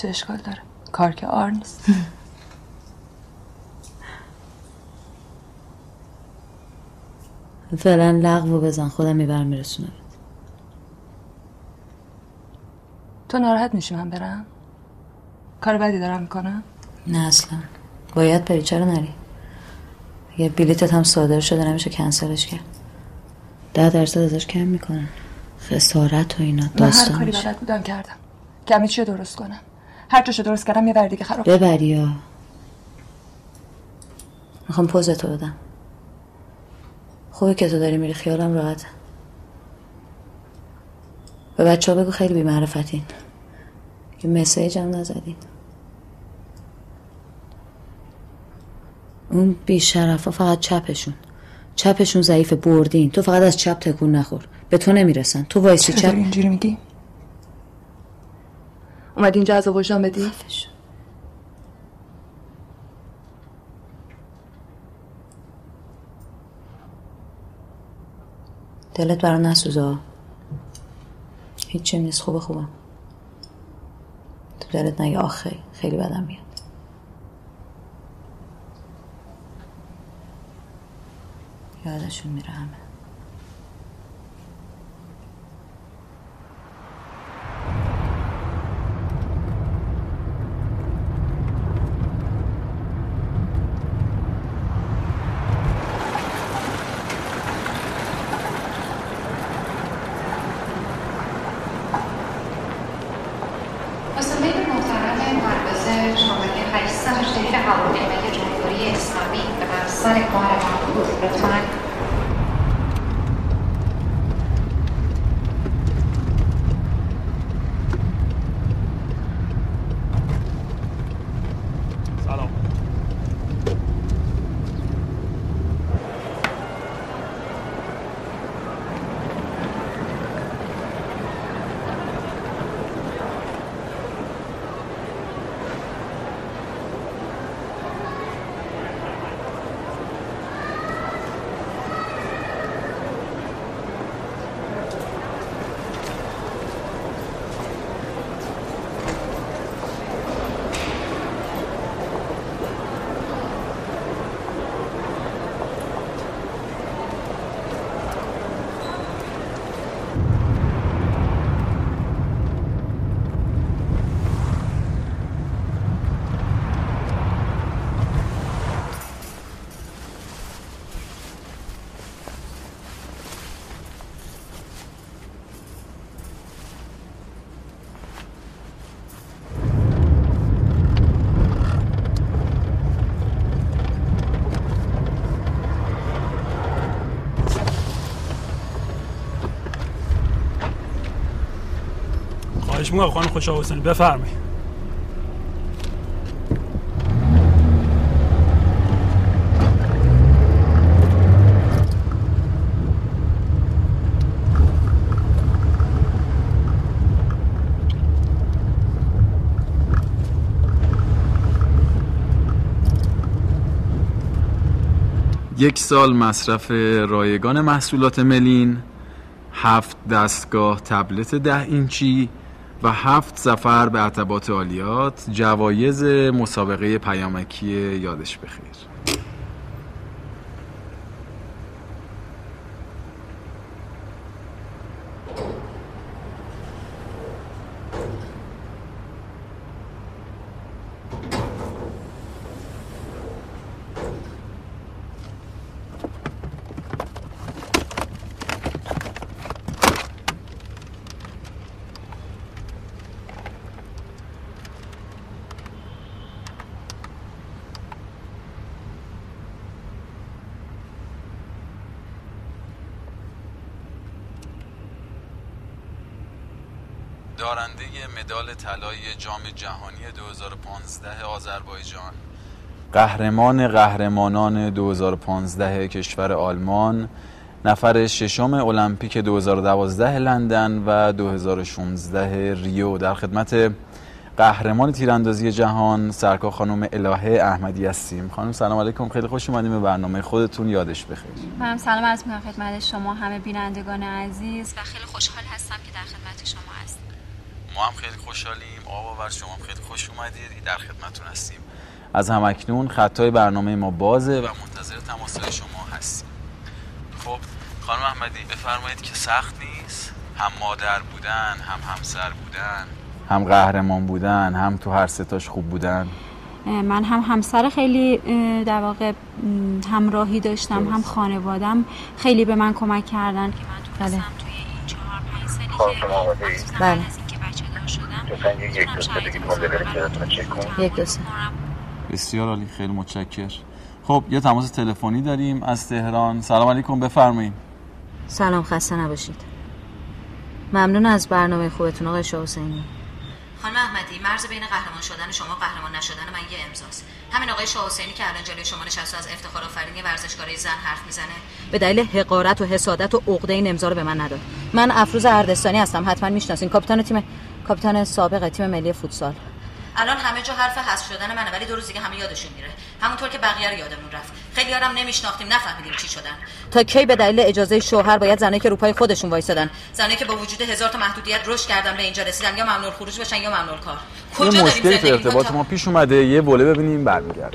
چه اشکال داره؟ کار که آر نیست. [laughs] فعلا لغو بزن خودم می‌برم میرسونم. تو ناراحت میشی من برم؟ کار بدی دارم می‌کنم؟ نه اصلا. باید بری چرا نری؟ یه بلیتت هم صادر شده نمیشه کنسلش کرد. ده درصد ازش کم می‌کنن. خسارت و اینا من هر داستان کاری بلد بودم کردم. کمی چیه درست کنم؟ هر جاشو درست کردم یه ور دیگه خراب شد. ببری یا. می‌خوام پوزتو بدم. خوبه که تو داری میری خیالم راحته. به بچه ها بگو خیلی بیمعرفتین. یه مسیج هم نزدین. اون بیشرف ها فقط چپشون. چپشون ضعیف بردین. تو فقط از چپ تکون نخور. به تو نمی‌رسن. تو وایسی چپ. اینجوری میگی؟ اومدی اینجا از وجدان بدی؟ دلت برا نسوزا هیچی نیست. خوبه خوبم تو دلت نگه. آخه خیلی بدم میاد. یادشون میره همه. خواهش می‌کنم خانم خوشا حسینی بفرمایید. یک سال مصرف رایگان محصولات ملین هفت دستگاه تبلت ده اینچی و هفت سفر به عتبات عالیات جوایز مسابقه پیامکی یادش بخیر. 2015 آذربایجان. قهرمان قهرمانان 2015 کشور آلمان نفر ششم المپیک 2012 لندن و 2016 ریو. در خدمت قهرمان تیراندازی جهان سرکار خانم الهه احمدی هستیم. خانم سلام علیکم. خیلی خوش اومدیم به برنامه خودتون. یادش بخیر. منم سلام عرض می‌کنم خدمت شما همه بینندگان عزیز. و خیلی خوشحال هستم که در خدمت شما هستم. ما هم خیلی خوشحالیم. آقا و شما هم خیلی خوش اومدید. در خدمتون هستیم. از همکنون خطای برنامه ما بازه و منتظر تماسهای شما هستیم. خب خانم احمدی بفرمایید که سخت نیست؟ هم مادر بودن هم همسر بودن. هم قهرمان بودن هم تو هر ستاش خوب بودن. من هم همسر خیلی در واقع همراهی داشتم هم خانوادم خیلی به من کمک کردن که من تونستم توی این چهار پنج سالی که بله از اینکه بچه دار شدم لطفا یه یک دو سه. بگید مدل رو چک کن یک دو سه بسیار عالی خیلی متشکر. خب یه تماس تلفنی داریم از تهران. سلام علیکم بفرمایید. سلام خسته نباشید. ممنون از برنامه خوبتون آقای شاه حسینی. خانم احمدی مرز بین قهرمان شدن شما و قهرمان نشدن من یه امضاست. همین آقای شاه حسینی که الان جلوی شما نشسته از افتخار آفرینی ورزشکاره زن حرف می‌زنه. به دلیل حقارت و حسادت و عقده این امضا رو به من نداد. من افروز اردستانی هستم حتما می‌شناسین. کاپیتان تیم کاپیتان سابق تیم ملی فوتسال. الان همه جا حرف حذف شدن منه ولی دو روز دیگه همه یادشون میره. همونطور که بقیه رو یادمون رفت. خیلی هم نمیشناختیم نفهمیدیم چی شدن. تا کی به دلیل اجازه شوهر باید زنایی که رو پای خودشون وایسادن؟ زنایی که با وجود هزار تا محدودیت رشد کردن به اینجا رسیدن یا ممنوع خروج باشن یا ممنوع کار. یه کجا داریم ارتباط ما پیش اومده یه وله ببینیم برمیگرد